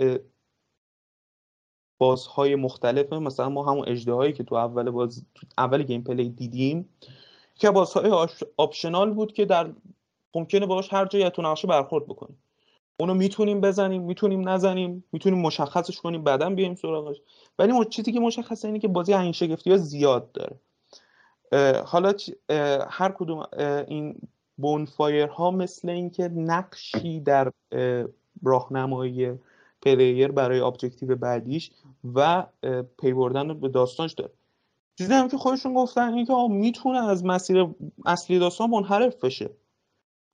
Speaker 4: boss های مختلفه مثلا ما همون اژدها که تو اول باز اول gameplay دیدیم که boss های optional بود که در ممکنه باش هر جایی تو نقشه برخورد بکنیم اونو می‌تونیم بزنیم می‌تونیم نزنیم می‌تونیم مشخصش کنیم بعدا بیایم سراغش. ولی چیزی که مشخصه اینه که بازی این شگفتی ها زیاد داره. حالا هر کدوم این bonfire ها مثل اینکه نقشی در راهنمایی player برای objective بعدیش و پی بردن به داستانش داره. چیزی هم که خودشون گفتن اینه که می‌تونه از مسیر اصلی داستان منحرف بشه.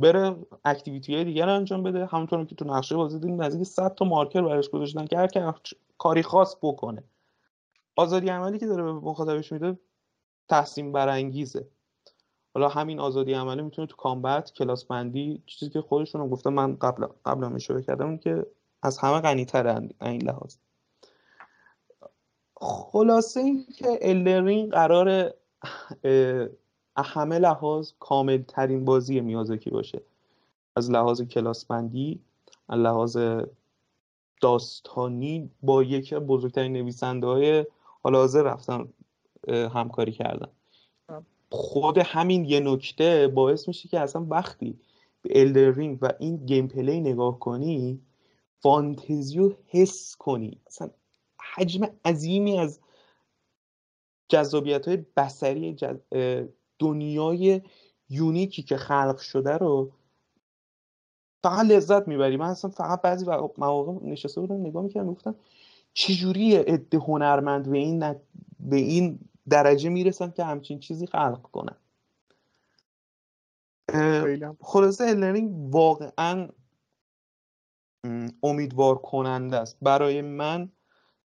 Speaker 4: بره activity های دیگر انجام بده. همونطور که تو نقشه بازی دیدیم نزدیک 100 تا مارکر براش گذاشتن که هر کاری خاص بکنه. آزادی عملی که داره به مخاطبش میده تحسین برانگیزه. حالا همین آزادی عملی می‌تونه تو کامبت کلاس بندی چیزی که خودشون گفته من قبل قبلا اشاره کردم که از همه غنی این لحاظ. خلاصه این که الدرینگ قرار همه لحاظ کامل ترین بازی میازاکی باشه. از لحاظ کلاس بندی از لحاظ داستانی با یکی از بزرگترین نویسنده های حالا حاضر رفتن همکاری کردن. خود همین یه نکته باعث میشه که اصلا وقتی به الدرینگ و این گیم پلی نگاه کنی فانتزیو حس کنی. اصلا حجم عظیمی از جذابیت های بسری دنیای یونیکی که خلق شده رو فقط لذت می‌بری. من اصلا فقط بعضی مواقع نشسته بودم نگاه می‌کردم گفتم چجوری عده هنرمند به این به این درجه می‌رسن که همچین چیزی خلق کنن؟ خلاصه الرنینگ واقعا امیدوار کننده است. برای من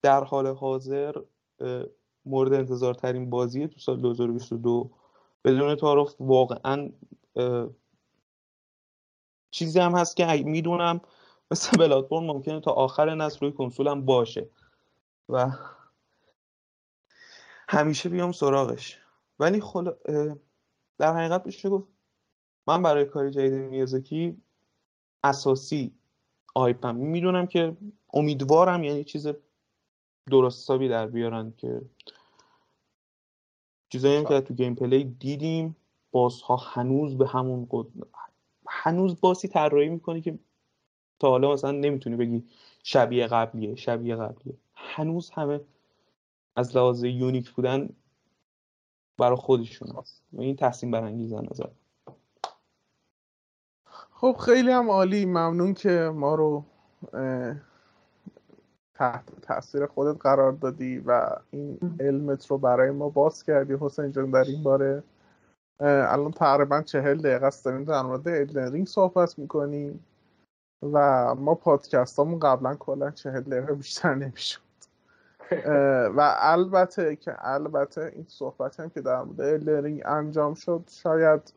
Speaker 4: در حال حاضر مورد انتظار ترین بازی تو سال 2022 بدون تعارف واقعا چیزی هم هست که می‌دونم مثل بلادبورن ممکنه تا آخر نسل روی کنسولم باشه. و همیشه بیام سراغش. ولی خلا... در حقیقت میشه گفت؟ من برای کاری جدید میازکی اساسی آیپم. می‌دونم که امیدوارم یعنی چیز درست حسابی در بیارن که چیزایی هم که تو گیم پلی دیدیم بازها هنوز به همون قد... هنوز باسی طراحی می‌کنی که تا حالا مثلا نمی‌تونی بگی شبیه قبلیه شبیه قبلیه. هنوز همه از لحاظ یونیک بودن برای خودشون هست. این تحسین برانگیزه نظر.
Speaker 1: خب خیلی هم عالی. ممنون که ما رو تحت تاثیر خودت قرار دادی و این علمت رو برای ما باز کردی. حسین جان در این باره الان تقریبا چهل دقیقه است. داریم در مورد Elden Ring صحبت می‌کنیم و ما پادکست هامون قبلا کلا چهل دقیقه بیشتر نمی‌شد. و البته که البته این صحبت هم که در مورد Elden Ring انجام شد شاید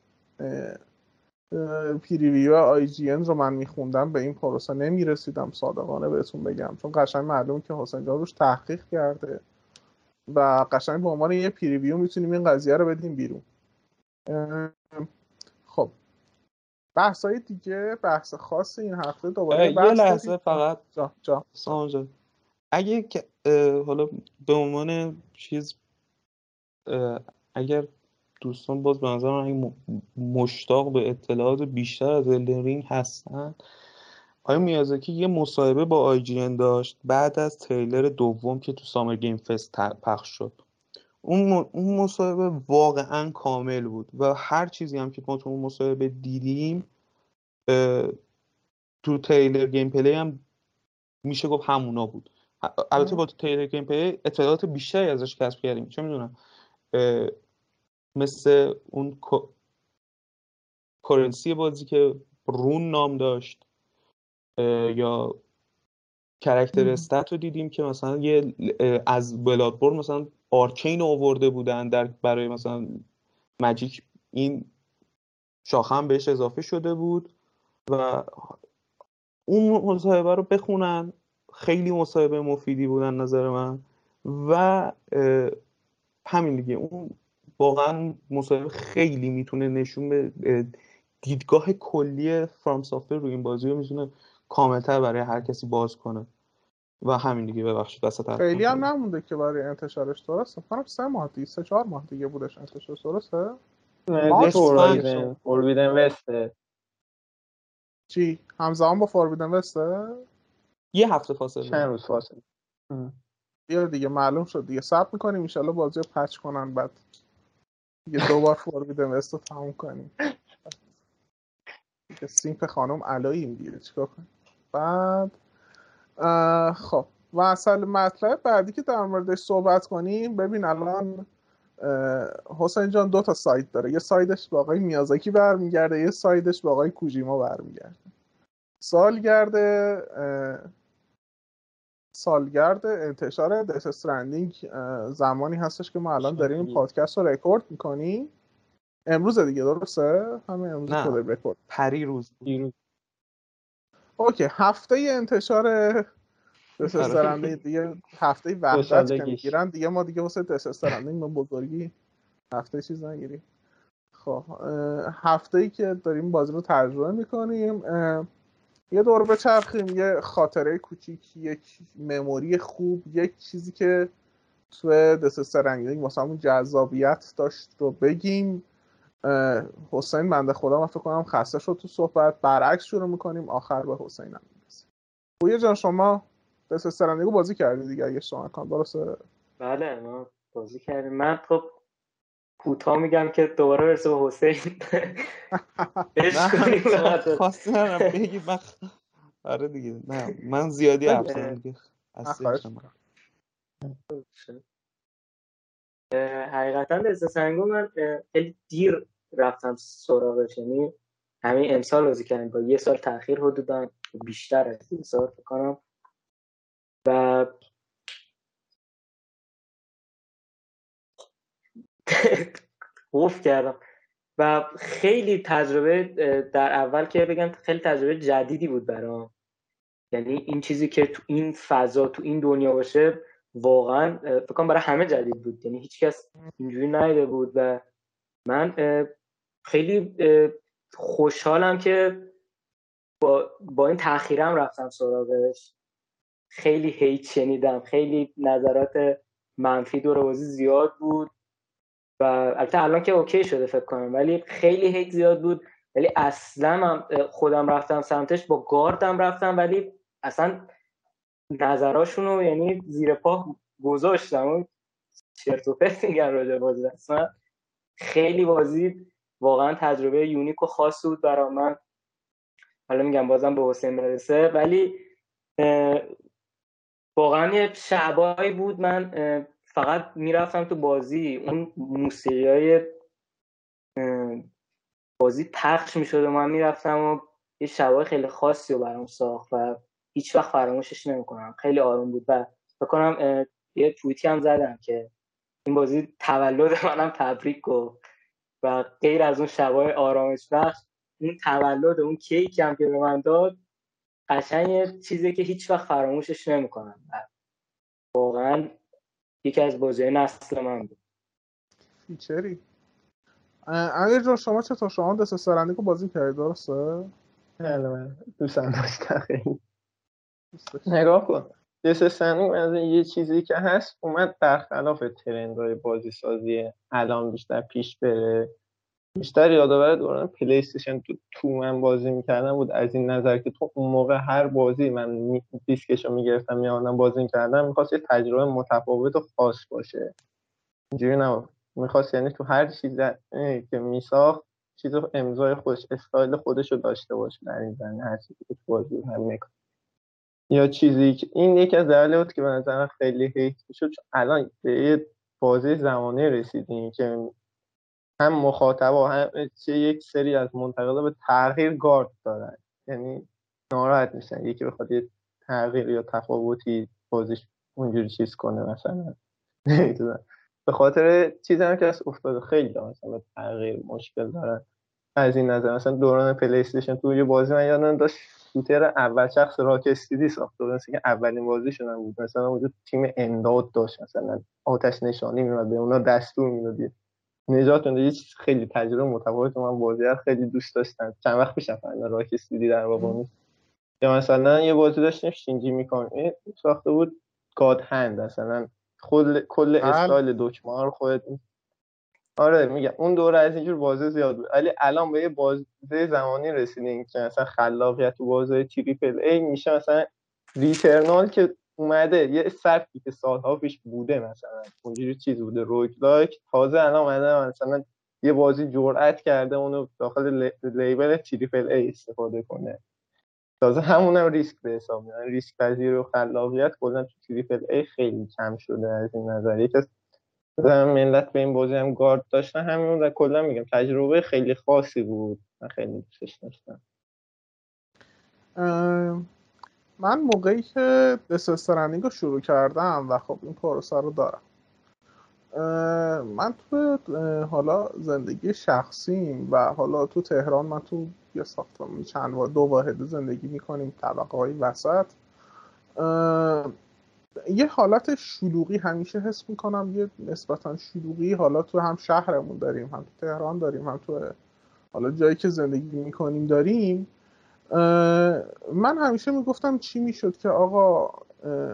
Speaker 1: preview IGN رو من میخوندم به این پروسه نمی‌رسیدم صادقانه بهتون بگم. چون قشنگ معلوم که حسین جان روش تحقیق کرده و قشنگ به عنوان یه preview می‌تونیم این قضیه رو بدیم بیرون. خب. بحث های دیگه بحث خاص این هفته دوباره
Speaker 4: یه لحظه فقط. جان جان. اگه حالا به عنوان چیز اگر دوستان باز به نظر من مشتاق به اطلاعات بیشتر از Elden Ring هستن. آقای میازاکی یه مصاحبه با IGN داشت بعد از تریلر دوم که تو Summer Game Fest پخش شد. اون, اون مصاحبه واقعا کامل بود و هر چیزی هم که ما تو اون مصاحبه دیدیم تو trailer gameplay هم میشه گفت همونا بود. البته با trailer gameplay اطلاعات بیشتری ازش کسب کردیم. چه می‌دونم؟ مثل اون currency بازی که rune نام داشت یا کرکتر استت رو دیدیم که مثلا یه از بلادبور مثلا آرکین آورده بودن در برای مثلا مجیک این شاخه هم بهش اضافه شده بود و اون مصاحبه رو بخونن. خیلی مصاحبه مفیدی بودن نظر من و همین دیگه. اون واقعا مصاحبه خیلی می‌تونه نشون به دیدگاه کلی فرام سافتور روی این بازی رو می‌تونه کاملتر برای هر کسی باز کنه. و همین دیگه ببخشید وسط
Speaker 1: خیلی هم نمونده که برای انتشارش درسته؟ فکر سه ماه دیگه سه چهار ماه دیگه بودش انتشارش درسته؟
Speaker 3: فوربیدن وسته
Speaker 1: چی؟ همزمان با فوربیدن وسته
Speaker 4: یه هفته فاصله
Speaker 3: چند روز فاصله.
Speaker 1: یه دیگه معلوم شد دیگه. ثبت می‌کنیم ان بازی رو پچ کنن بعد. دیگه دوبار فوربیدن وست رو تموم کنیم. دیگه simp خانم علاییم دیگه چیکار کنیم؟ بعد خب و اصل مطلب بعدی که در موردش صحبت کنیم ببین الان حسین جان دو تا side داره. یه side ش به آقای میازاکی برمیگرده یه side ش به آقای کوجیما برمیگرده. سالگرد سالگرد انتشار Death Stranding زمانی هستش که ما الان داریم این پادکست رو رکورد می‌کنیم. امروز دیگه درسته؟ همه امروز
Speaker 4: نه. رکورد. پری روز.
Speaker 1: اوکی هفته انتشار دسسترنده دیگه هفته وحدت که می‌گیرن دیگه ما دیگه واسه دسسترنده ما بزرگی هفته چیز نگیریم. خب هفته ای که داریم بازی رو تجربه می‌کنیم یه دور بچرخیم یه خاطره کوچیک یک مموری خوب یک چیزی که تو دسسترنده واسه همون جذابیت داشت رو بگیم. حسین بنده خدا من فکر کنم خسته شد تو صحبت. برعکس شروع می‌کنیم آخر به حسین هم می‌رسیم. بویه جان شما دست سرندگو بازی کردی دیگه؟ اگه شما کن درسته؟
Speaker 2: بله ما بازی کردیم. من خب کوتاه میگم که دوباره برسه به حسین. عشق کنیم
Speaker 4: خواستی نرم بگی بخ آره دیگه نه من زیادی حرف زدم دیگه
Speaker 2: حقیقتا دست سنگو من خیلی دیر رفتم سراغش یعنی همین امسال بازی کردیم. با یه سال تاخیر حدودا بیشتر از این سال کنم. و قفل کردم. و خیلی تجربه در اول که بگم خیلی تجربه جدیدی بود برام. یعنی این چیزی که تو این فضا تو این دنیا باشه واقعا فکر کنم برای همه جدید بود. یعنی هیچکس اینجوری نیده بود و من خیلی خوشحالم که با, با این تاخیرم رفتم سراغش. خیلی هیت شنیدم. خیلی نظرات منفی دور بازی زیاد بود. و البته الان که اوکی شده فکر کنم ولی خیلی هیت زیاد بود. ولی اصلا خودم رفتم سمتش با گاردم رفتم ولی اصلا نظراشونو یعنی زیر پا گذاشتم. و چرت و پرت میگن راجع بازی. اصلا خیلی بازی واقعا تجربه یونیک و خاص بود برای من. حالا میگم بازم به حسین برسه. ولی واقعا یه شعبایی بود. من فقط می‌رفتم تو بازی اون موسیقی های بازی پخش می‌شد و من می‌رفتم و یه شبای خیلی خاصی رو برام ساخت و هیچ وقت فراموشش نمی‌کنم. خیلی آروم بود و فکر کنم یه توییتی هم زدم که این بازی تولد منم تبریک گفت و غیر از اون شبای آرامش بخش اون تولد اون کیکی هم که به من داد قشنگ چیزی که هیچ وقت فراموشش نمی‌کنم. واقعا یکی از بازی نسل من بود.
Speaker 1: فیچری. امیر جان شما چطور شما Death Stranding بازی کردی درسته؟
Speaker 3: بله من دوستم داشتم. خیلی نگاه کن. Death Stranding از یه چیزی که هست اومد برخلاف trend های بازی سازی الان بیشتر پیش بره. بیشتر یادآور دوران PlayStation 2, تو من بازی می‌کردم بود. از این نظر که تو اون موقع هر بازی من دیسکشو می‌گرفتم یا آنم بازی می‌کردم می‌خواست یه تجربه متفاوت و خاص باشه. اینجوری نبود. می‌خواست یعنی تو هر چیز که میساخت چیز امضای خودش استایل خودش رو داشته باشه در این زمینه. هر چیزی که تو بازی هم یا چیزی که این یکی از دلایل بود که به نظر خیلی هیت شد چون الان به یه بازی زمانی رسیدیم که هم مخاطبا هم چه یک سری از منتقدا به تغییر گارد دارن. یعنی ناراحت میشن. یکی بخواد یه تغییر یا تفاوتی بازیش اونجوری چیز کنه مثلا. به خاطر چیزی هم که از افتاده. خیلی مثلا تغییر مشکل دارن. از این نظر مثلا دوران پلی استیشن تو یه بازی من یادم داشت. شوتر اول شخص راک استیدی ساخته بود که اولین بازی شدن بود. مثلا وجود تیم امداد داشت. مثلا آتش نشانی میومد به اونا دستور می‌دادی. نجات میده یه چیز خیلی تجربه متفاوت من بازی خیلی دوست داشتم. چند وقت پیش فعلا راک در بابا یا مثلا یه بازی داشتیم شینجی میکامی ساخته بود God Hand. مثلا کل کل استایل دکمه رو خودت آره میگم. اون دوره از اینجور بازی زیاد بود. ولی الان به یه بازی زمانی رسیدیم که مثلا خلاقیت و بازی triple A میشه مثلا Returnal که اومده. یه سبکی که سالها پیش بوده مثلا. اونجوری چیز بوده. roguelike تازه الان اومده مثلا یه بازی جرأت کرده اونو داخل label triple A استفاده کنه. تازه همونم ریسک به حساب میاد. ریسک پذیر و خلاقیت کلا تو triple A خیلی کم شده از این نظر. یکی از ملت به این بازی هم گارد داشتن همین و کلا میگم. تجربه خیلی خاصی بود. من خیلی دوستش داشتم.
Speaker 1: من موقعی که Death Stranding رو شروع کردم و خب این پروسه رو دارم. من تو حالا زندگی شخصیم و حالا تو تهران من تو یه ساختمان چند دو واحد زندگی می‌کنیم طبقه های وسط یه حالت شلوغی همیشه حس می‌کنم یه نسبتا شلوغی. حالا تو هم شهرمون داریم هم تو تهران داریم هم تو حالا جایی که زندگی می‌کنیم داریم. من همیشه می‌گفتم چی می‌شد که آقا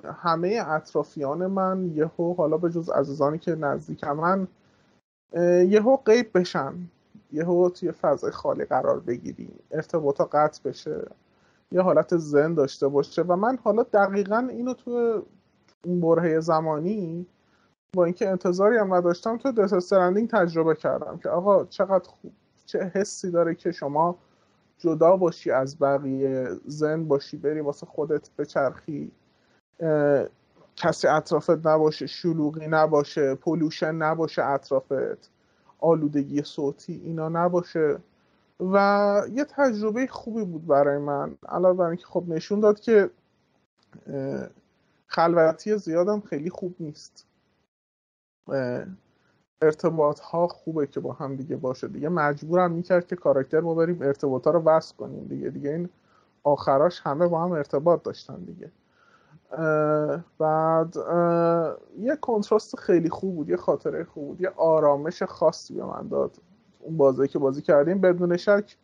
Speaker 1: همه اطرافیان من یهو حالا به جز عزیزانی که نزدیک من یهو غیب بشن. یهو توی فضای خالی قرار بگیریم. ارتباطا قطع بشه. یه حالت زن داشته باشه. و من حالا دقیقا اینو تو این برهه زمانی با اینکه انتظاری هم نداشتم تو دست تجربه کردم که آقا چقدر خوب چه حسی داره که شما جدا باشی از بقیه زن باشی بری واسه خودت بچرخی. کسی اطرافت نباشه شلوغی نباشه پولوشن نباشه اطرافت آلودگی صوتی اینا نباشه. و یه تجربه خوبی بود برای من علاوه بر اینکه خب نشون داد که خلوتی زیادم خیلی خوب نیست. ارتباط ها خوبه که با هم دیگه باشه دیگه. مجبورم می‌کرد که کاراکتر ما بریم ارتباط ها رو وصل کنیم دیگه. دیگه این آخراش همه با هم ارتباط داشتن دیگه. بعد یه کنتراست خیلی خوب بود یه خاطره خوب بود یه آرامش خاصی به من داد. اون بازی که بازی کردیم بدون شک.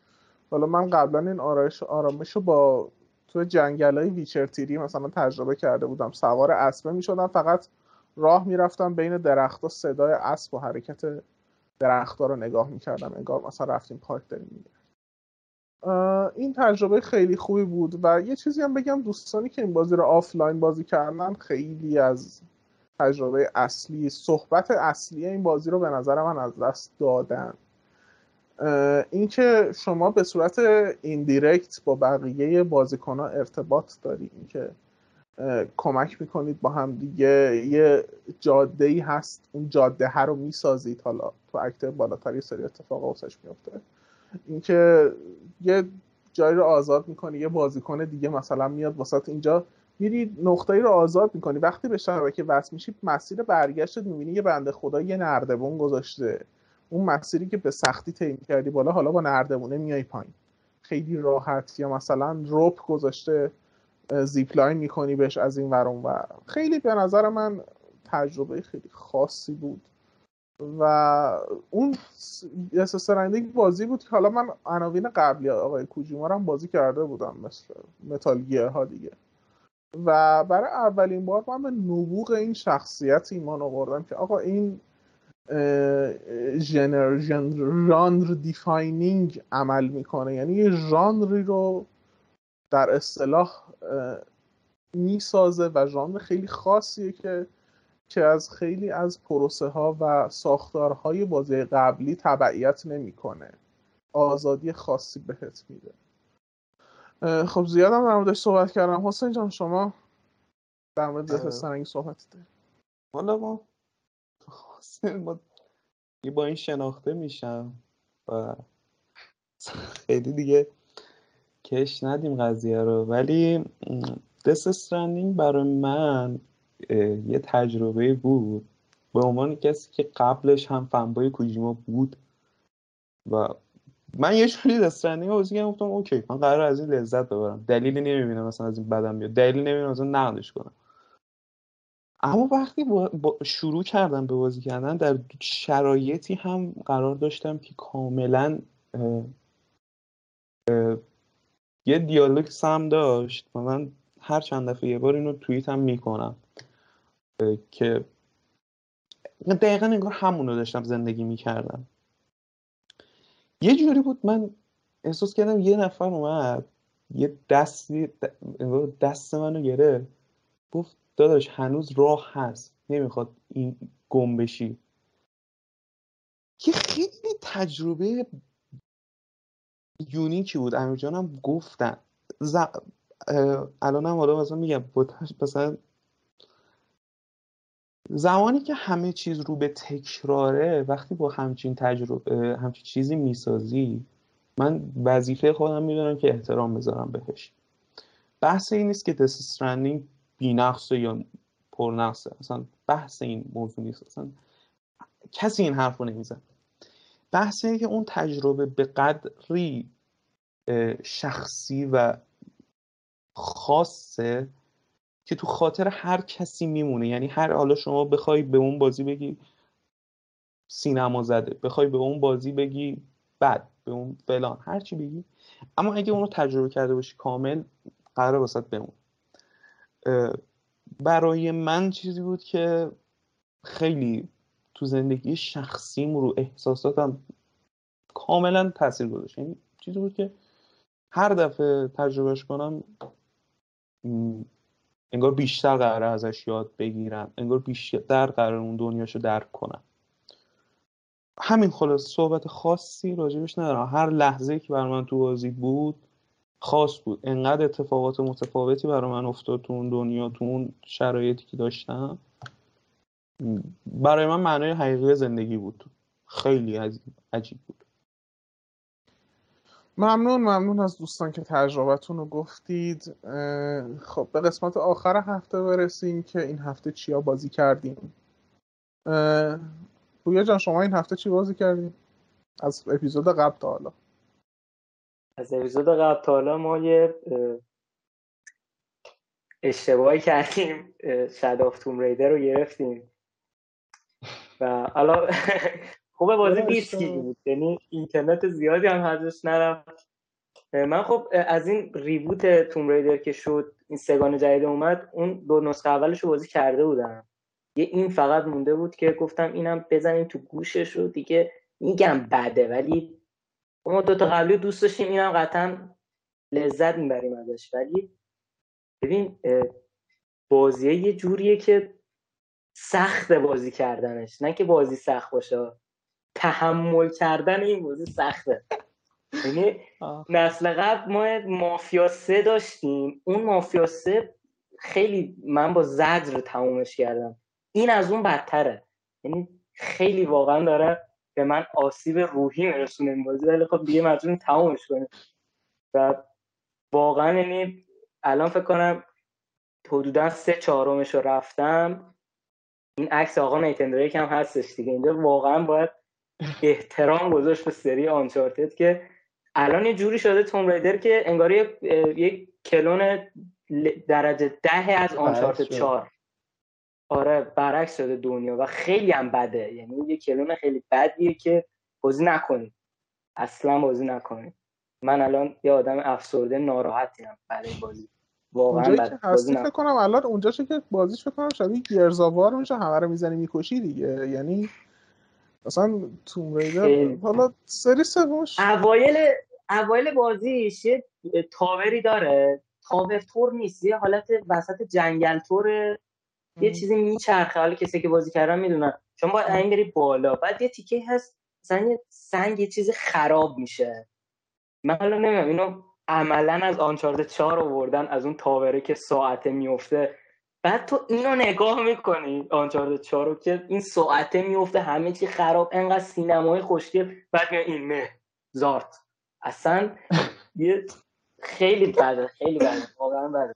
Speaker 1: حالا من قبلا این آرامش آرامش رو با تو جنگل های ویچر تیری مثلا تجربه کرده بودم. سوار اسبه می شدم فقط راه می‌رفتم بین درختها صدای اسب و حرکت درختها رو نگاه می‌کردم. انگار مثلا رفتیم پارک داریم میگه. این تجربه خیلی خوبی بود و یه چیزی هم بگم دوستانی که این بازی رو آفلاین بازی کردن خیلی از تجربه اصلی صحبت اصلی این بازی رو به نظر من از دست دادن. اینکه شما به صورت indirect با بقیه بازیکن ارتباط داری اینکه کمک می‌کنید با هم دیگه. یه جاده ای هست اون جاده ها رو می‌سازید. حالا تو act بالاتر یه سری اتفاق واسش میفته اینکه یه جایی رو آزاد می‌کنی یه بازیکن دیگه مثلا میاد واسط اینجا میری نقطه ای رو آزاد می‌کنی. وقتی به شبکه وصل میشی مسیر برگشتت می‌بینی یه بنده خدا یه نردبون گذاشته. اون مسیری که به سختی طی کردی بالا حالا با نردبونه میای پایین. خیلی راحت. یا مثلا روپ گذاشته. زیپلاین می‌کنی بهش از این ورون و خیلی به نظر من تجربه خیلی خاصی بود. و اون Death Stranding بازی بود که حالا من عناوین قبلی آقای کوجیما هم بازی کرده بودم مثل متال ها دیگه. و برای اولین بار من به نبوغ این شخصیت ایمان آوردم که آقا این genre genre defining عمل می‌کنه. یعنی یه ژانری رو در اصطلاح می‌سازه و ژانر خیلی خاصیه که که از خیلی از پروسه ها و ساختارهای بازی قبلی تبعیت نمی‌کنه. آزادی خاصی بهت میده. خب زیادم در موردش صحبت کردم. حسین جان شما در مورد. سرنگی صحبت ده
Speaker 4: حالا ما با این شناخته میشم و خیلی دیگه کش ندیم قضیه رو. ولی Death Stranding برای من یه تجربه بود. به عنوان کسی که قبلش هم fanboy کوجیما بود و من یه جوری Death Stranding بازی کردم گفتم okay من قراره از این لذت ببرم. دلیلی نمی‌بینم مثلا از این بدم بیاد. دلیلی نمی‌بینم مثلا نقدش کنم. اما وقتی با, شروع کردم به بازی کردن در شرایطی هم قرار داشتم که کاملا یه دیالوگ سم داشت. و من هر چند دفعه یه بار اینو توییت هم می‌کنم. که دقیقا انگار همونو داشتم زندگی می‌کردم. یه جوری بود من احساس کردم یه نفر اومد یه دستی دست منو گرفت. گفت داداش هنوز راه هست نمی‌خواد این گم بشی. که خیلی تجربه یونیکی بود. امیر جانم گفتن. ز... الانم حالا مثلا میگم مثلا زمانی که همه چیز رو به تکراره وقتی با همچین تجربه همچین چیزی می‌سازی من وظیفه خودم می‌دونم که احترام بذارم بهش. بحث این نیست که دست استرندینگ بینقصه یا پرنقصه. اصلا بحث این موضوع نیست. اصلا کسی این حرف رو نمیزن بحث اینه که اون تجربه به قدری شخصی و خاصه که تو خاطر هر کسی میمونه. یعنی هر حالا شما بخوای به اون بازی بگی سینما زده بخوای به اون بازی بگی بد به اون فلان هر چی بگی. اما اگه اونو تجربه کرده باشی کامل قرار واسط بمون برای من چیزی بود که خیلی تو زندگی شخصیم رو احساساتم کاملا تاثیر گذاشت. یعنی چیزی بود که هر دفعه تجربهش کنم انگار بیشتر قراره ازش یاد بگیرن انگار بیشتر قرار اون دنیاشو درک کنن همین خلاص صحبت خاصی راجبش ندارم. هر لحظه که بر من تو بازی بود خاص بود. انقدر اتفاقات متفاوتی برای من افتاد تو اون دنیا تو اون شرایطی که داشتم. برای من معنای حقیقی زندگی بود. خیلی عجیب بود.
Speaker 1: ممنون ممنون از دوستان که تجربتون رو گفتید. خب به قسمت آخر هفته برسیم که این هفته چیا بازی کردیم. پویا جان شما این هفته چی بازی کردیم؟ از اپیزود قبل تا حالا.
Speaker 2: از اپیزود قبل تا حالا ما یه اشتباهی کردیم. Shadow of the Tomb Raider رو گرفتیم. و حالا خوبه بازی دیسکی بود. یعنی اینترنت زیادی هم ازش نرفت. من خب از این reboot Tomb Raider که شد این سه‌گانه جدید اومد اون دو نسخه اولش رو بازی کرده بودم. یه این فقط مونده بود که گفتم اینم بزنیم تو گوشش رو دیگه میگم بده ولی ما دوتا قبلی دوست داشتیم اینم قطعا لذت می‌بریم ازش. ولی ببین بازیه یه جوریه که سخت بازی کردنش. نه که بازی سخت باشه. تحمل کردن این بازی سخته. یعنی نسل قبل ما مافیا سه داشتیم. اون مافیا سه خیلی من با زجر تمومش کردم. این از اون بدتره. یعنی خیلی واقعا داره به من آسیب روحی میرسونه این بازی. ولی خب دیگه مجبوریم تمومش کنیم. و واقعا یعنی الان فکر کنم حدودا سه چهارمش رو رفتم. این عکس آقا نیتندریک هم هستش دیگه. اینجا واقعا باید احترام گذاشت به سری آنچارتد که الان یه جوری شده توم ریدر که انگار یک کلون درجه ده از آنچارتد چهار. آره برعکس شده دنیا و خیلی هم بده. یعنی یه کلون خیلی بدیه که بازی نکنید. اصلا بازی نکنید. من الان یه آدم افسرده ناراحتی هم برای بازی.
Speaker 1: واقعا که هستی فکر کنم الان اونجا که بازیش فکر کنم شبیه گرزاوار میشه همه رو می‌زنی می‌کشی دیگه. یعنی مثلا توم ریدر حالا سری سومش
Speaker 2: اوایل اوایل بازیش یه تاوری داره. تاور تور نیست یه حالت وسط جنگل تور یه چیزی میچرخه. حالا کسی که بازی کردن می‌دونن. چون باید این بری بالا. بعد یه تیکه هست مثلا یه سنگ یه چیزی خراب میشه. من حالا نمی‌دونم اینو عملا از آنچارد 4 آوردن از اون تاوره که ساعته میفته بعد تو اینو نگاه می‌کنی آنچارد 4 رو که این ساعته میفته همه چی خراب انقدر سینمای خوشگل بعد این نه زارت. اصلا یه خیلی بده خیلی بده واقعا بده.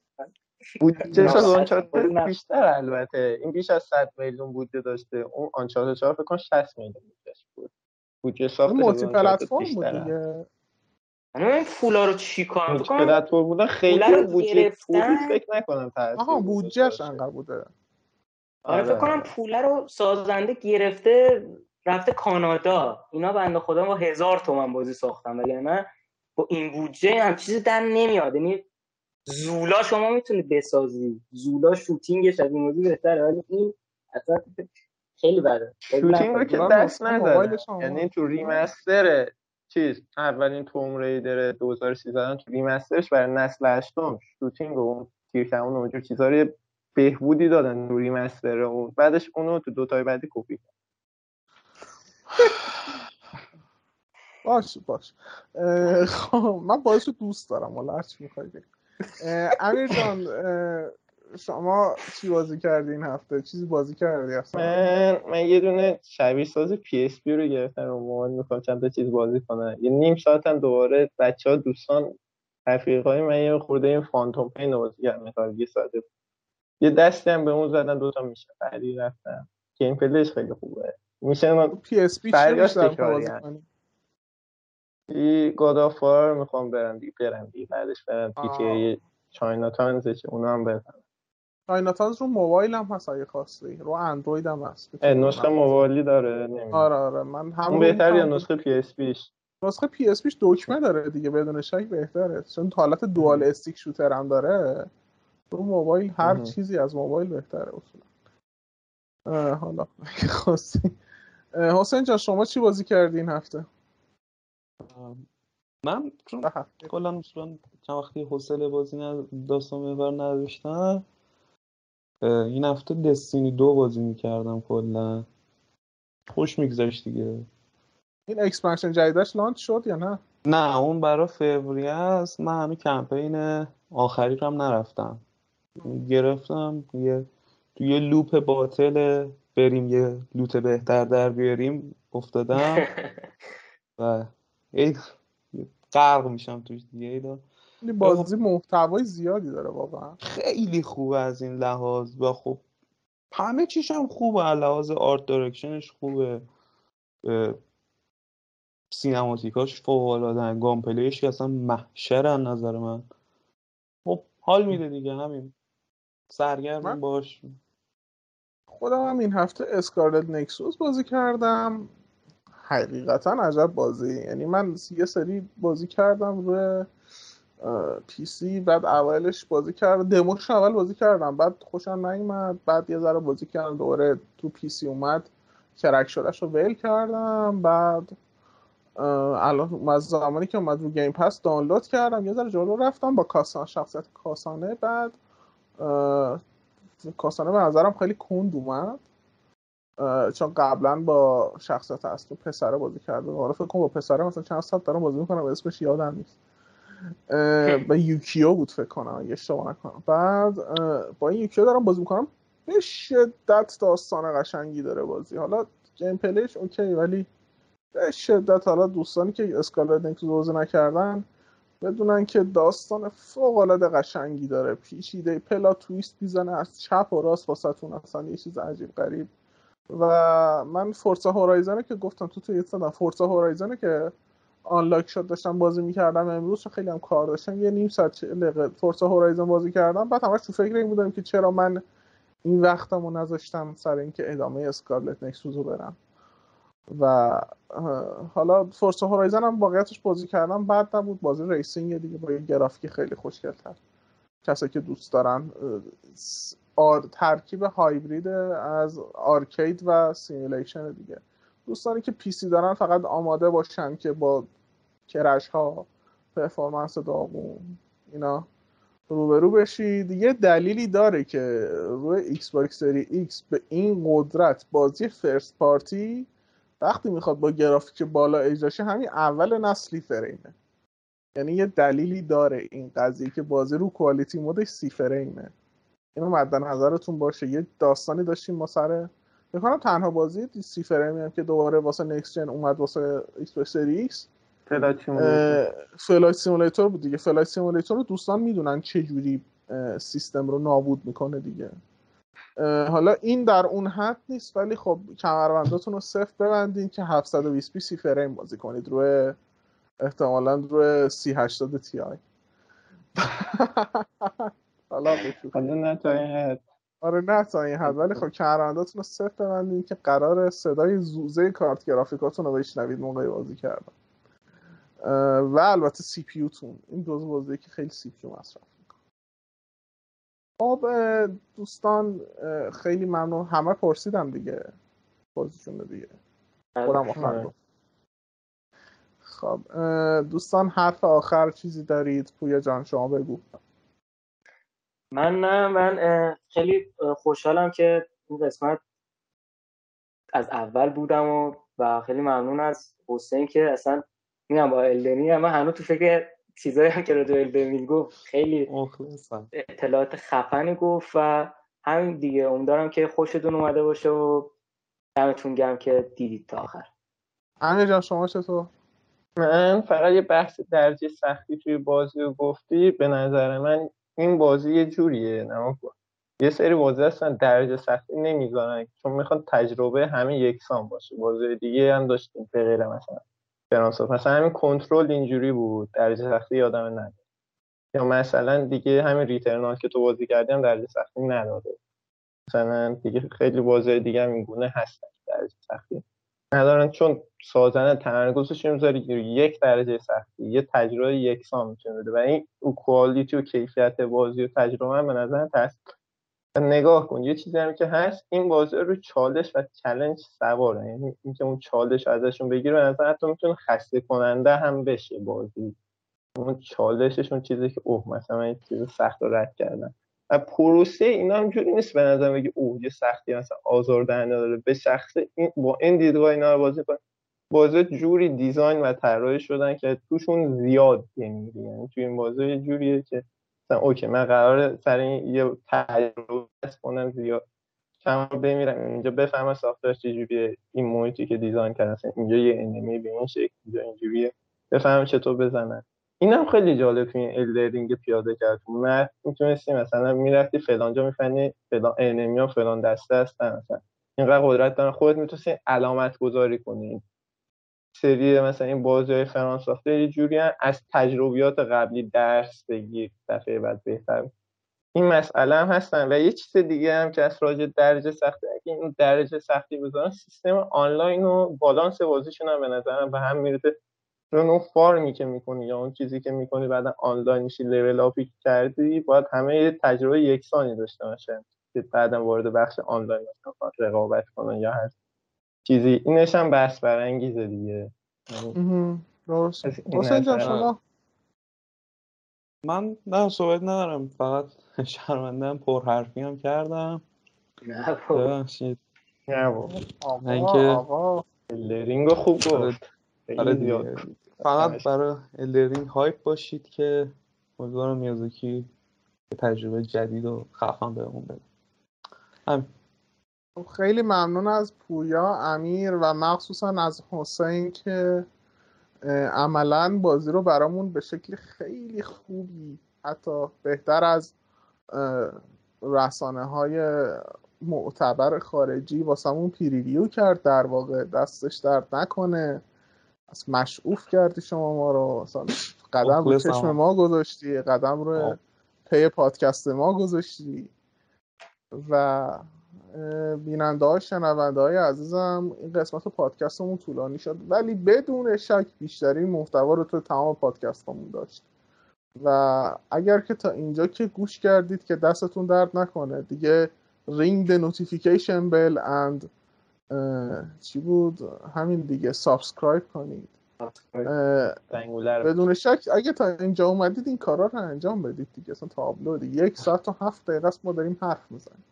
Speaker 3: بودجهش از آنچارتد بیشتر البته. این بیش از 100 میلیون بودجه داشته. اون آنچارتد 4 فکر کنم 60 میلیون بودجهش بود. بودجه ساختش
Speaker 1: مولتی پلتفرم بود دیگه.
Speaker 2: این فولا رو چی کنم
Speaker 3: پلتفرم بودن خیلی بودجه فکر نکنم
Speaker 1: آها بودجهش انقدر بوده.
Speaker 2: آره فکر کنم پوله رو سازنده گرفته رفته کانادا. اینا بنده خدا با هزار تومن بازی ساختن ولی من با این بودجه هم چیزی در نمیاد. یعنی زولا شما می‌تونید بسازی. زولا شوتینگش از این بازی بهتره ولی این اصلا خیلی بده.
Speaker 3: شوتینگ رو که دست نزده یعنی تو ریمستر چیز اولین توم ریدر 2013 تو ریمسترش برای نسل هشتم شوتینگ و تیرکمون اونجور چیزا رو بهبودی دادن تو ریمستر اون. بعدش اونو تو دو تای بعدی کپی
Speaker 1: باش باش. خب من باعث دوست دارم حالا هر چی می‌خوای امیر جان شما چی بازی کردی این هفته؟ چیزی بازی کردی اصلا؟
Speaker 3: من من یه دونه شبیه ساز پی اس پی رو گرفتم رو موبایل می‌خوام چند تا چیز بازی کنم. یه نیم ساعت هم دوباره بچه ها دوستان رفیقای من یه خورده این فانتوم پین بازی کردم یه ساعته یه دستی هم به اون زدن دوتا میشه. بعدی رفتم. گیم پلیش خیلی خوبه. میشه
Speaker 1: پی اس پی چی بازی کنی؟
Speaker 3: گادافار می‌خوام برم دیگه برم دیگه بعدش برم پیچه چاینا تانز اونا هم بزنم
Speaker 1: چاینا تانز رو موبایل هم هست اگه خواستی. رو اندروید هم هست.
Speaker 3: نسخه موبایلی داره
Speaker 1: آره آره. من
Speaker 3: همون بهتر یا نسخه PSP ش
Speaker 1: نسخه PSP ش دکمه داره دیگه بدون شک بهتره. چون حالت dual stick shooter هم داره رو موبایل هر چیزی از موبایل بهتره اصولا. حالا خواستی. حسین جان شما چی بازی کردی این هفته؟
Speaker 4: من چون کلا چند وقتی حوصله بازی داستان محور نداشتم این هفته Destiny دو بازی می‌کردم کلا. خوش میگذاشت دیگه.
Speaker 1: این expansion جدیدش launch شد یا نه؟
Speaker 4: نه اون برای فوریه است. من هنوز کمپین آخری رو هم نرفتم. گرفتم یه تو یه loop باطل بریم یه loot بهتر در بیاریم افتادم. و هی غرق میشم توش دیگه. ایدا
Speaker 1: بازی محتوای زیادی داره واقعا.
Speaker 4: خیلی خوبه از این لحاظ و خب همه چیش هم خوبه لحاظ art direction ش خوبه. cinematic اش فوق العاده gameplay ش که اصلا محشر نظر من. خب حال میده دیگه همین. سرگرم باش
Speaker 1: خودم هم این هفته Scarlet Nexus بازی کردم. حقیقتا عجب بازی. یعنی من یه سری بازی کردم روی PC بعد اولش بازی کردم. دموش اول بازی کردم. بعد خوشم نیومد. بعد یه ذره بازی کردم. دوباره تو PC اومد. کرک شدهش رو ول کردم. بعد الان از زمانی که اومد رو گیم پس دانلود کردم. یه ذره جلو رفتم با کاسان شخصیت کاسانه. بعد کاسانه به نظرم خیلی کند اومد. چون قبلا با شخصیت اصلی پسره بازی کرده. حالا فکر کنم با پسره مثلا چند ساعت دارم بازی می‌کنم. اسمش یادم نیست. با یوکیو بود فکر کنم اگه اشتباه نکنم. بعد با این یوکیو دارم بازی می‌کنم. به شدت داستان قشنگی داره بازی. حالا gameplay ش okay ولی به شدت حالا دوستانی که Scarlet Nexus بازی نکردن بدونن که داستان فوق العاده قشنگی داره. پیچیده plot twist می‌زنه از چپ و راست واسهتون اصلا یه چیز عجیب غریب. و من Forza Horizon ه که گفتم تو توی دادم. Forza Horizon ه که unlock شد داشتم بازی می‌کردم امروز خیلی هم کار داشتم. یه نیم ساعت دقیقه Forza Horizon بازی کردم. بعد همش تو فکر این بودم که چرا من این وقتمو نذاشتم سر اینکه ادامه Scarlet Nexus رو برم. و حالا Forza Horizon هم واقعیتش بازی کردم. بد نبود بازی racing دیگه با یه گرافیک خیلی خوشگلتر. کسایی که دوست دارن آر... ترکیب هایبرید از arcade و simulation دیگه. دوستانی که PC دارن فقط آماده باشن که با crash ها performance داغون اینا روبرو بشید یه دلیلی داره که روی Xbox Series X به این قدرت بازی first party وقتی می‌خواد با گرافیک بالا اجراشه همین اول نسلی فریمه یعنی یه دلیلی داره این قضیه که بازی رو quality mode ش سی فریمه اینو مد نظرتون باشه. یه داستانی داشتیم ما سر می‌کنم تنها بازی سی فریمی هم که دوباره واسه next gen اومد واسه X Series X Flight Simulator بود دیگه. Flight Simulator رو دوستان می‌دونن چه جوری سیستم رو نابود می‌کنه دیگه. حالا این در اون حد نیست ولی خب کمربنداتون رو سفت ببندین که 720 p سی فریم بازی کنید. روی احتمالا روی سی 80 Ti.
Speaker 3: حالا نه تا این
Speaker 1: آره نه تا این حد ولی خب کمربنداتون رو سفت ببندین که قراره صدای زوزه کارت گرافیکاتون رو بشنوید موقع بازی کردن. و البته سی پی تون این دو بازی که خیلی سی پی مصرف خب دوستان خیلی ممنون. همه پرسیدم دیگه. بازیشون دیگه. خودم آخر خب دوستان حرف آخر چیزی دارید؟ پویا جان شما بگو.
Speaker 2: من نه من خیلی خوشحالم که این قسمت از اول بودم و و خیلی ممنون از حسین که اصلا میگم با الدنی من هنوز تو فکر چیزایی هم که راجع به گفت خیلی اطلاعات خفنی گفت و همین دیگه. امیدوارم که خوشتون اومده باشه و دمتون گرم که دیدید تا آخر.
Speaker 1: امیر جان شما چطور؟
Speaker 3: من فقط یه بحث درجه سختی توی بازی رو گفتی به نظر من این بازی یه جوریه نه یه سری بازی هستن درجه سختی نمی‌ذارن. چون می‌خوان تجربه همه یکسان باشه. بازی دیگه هم داشتیم به غیر مثلا فرانسه. مثلا همین کنترل اینجوری بود. درجه سختی یادم نداره یا مثلا دیگه همین ریترنال که تو بازی کردیم درجه سختی نداره. مثلا دیگه خیلی بازی دیگه هم این گونه هستن درجه سختی. ندارن چون سازنده تمرکزش می‌ذاره یک درجه سختی یه تجربه یکسان می‌تونه بده. و این کوالیتی و کیفیت بازی و تجربه هم به نظر نگاه کن یه چیزی هم که هست این بازی رو چالش و چلنج سواره. یعنی اینکه اون چالش ازشون بگیره به نظر حتی می‌تونه خسته کننده هم بشه بازی. اون چالششون چیزی که اوه مثلا این چیز سخت رو رد کردن پروسه اینا هم جوری نیست به نظر بگی اوه یه سختی مثلا آزاردهنده داره. به شخص این با این دیدگاه اینا رو بازی کن. بازی جوری design و طراحی شدن که توشون زیاد یعنی یعنی توی این بازی جوریه که مثلا OK من قرار سر یه تجربه کنم زیاد. چند بمیرم. اینجا بفهمم ساختارش چجوریه این محیطی که design کردن اینجا یه enemy به این شکل اینجا اینجوریه. بفهمم چطور بزنن. اینم خیلی جالب توی این Elden Ring پیاده کرد. من می‌تونستی مثلا می‌رفتی فلانجا می‌فهمی فلان enemy ها فلان دسته هستن مثلا. اینقدر قدرت دارن. خودت می‌تونستی علامت گذاری کنی. سری مثلا این بازی های FromSoft ه یه جوری از تجربیات قبلی درس بگیر. دفعه بعد بهتر. این مسئله هم هستن. و یه چیز دیگه هم که از راجع درجه سختی اگه این درجه سختی بذارن سیستم آنلاین و بالانس بازیشون هم به نظرم به هم می‌رسه چون اون فارمی که می‌کنی یا اون چیزی که می‌کنی بعد آنلاین میشی لول اپی کردی باید همه یه تجربه یکسانی داشته باشه که بعدم وارد بخش آنلاین رقابت کنن یا هست چیزی. اینش هم بحث برانگیزه دیگه.
Speaker 1: درست. حسین جان شما؟
Speaker 4: من نه صحبت ندارم. فقط شرمندم پر حرفی هم کردم.
Speaker 2: نه
Speaker 4: ببخشید.
Speaker 3: نه بابا.
Speaker 1: آقا
Speaker 3: لرینگو خوب گفت.
Speaker 4: آره دیگه. فقط برای الدرینگ هایپ باشید که امیدوارم میازاکی تجربه جدید و خفن بهمون بده. همین.
Speaker 1: خیلی ممنون از پویا امیر و مخصوصا از حسین که عملا بازی رو برامون به شکل خیلی خوبی حتی بهتر از رسانه های معتبر خارجی واسمون پیریویو کرد در واقع دستش درد نکنه. از مشعوف کردی شما ما رو. قدم رو چشم ما گذاشتی قدم رو پی پادکست ما گذاشتی. و بیننده های شنونده های عزیزم این قسمت پادکستمون طولانی شد. ولی بدون شک بیشترین محتوا رو تو تمام پادکستمون داشت. و اگر که تا اینجا که گوش کردید که دستتون درد نکنه دیگه ring the notification bell and چی بود؟ همین دیگه subscribe کنید. بدون شک اگه تا اینجا اومدید این کارا رو انجام بدید دیگه. اصلا تابلو دیگه. یک ساعت و هفت دقیقه است ما داریم حرف می‌زنیم.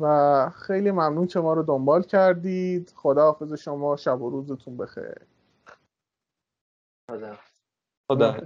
Speaker 1: و خیلی ممنون که ما رو دنبال کردید. خدا حافظ شما. شب و روزتون بخیر.
Speaker 2: خدا.
Speaker 4: خدا.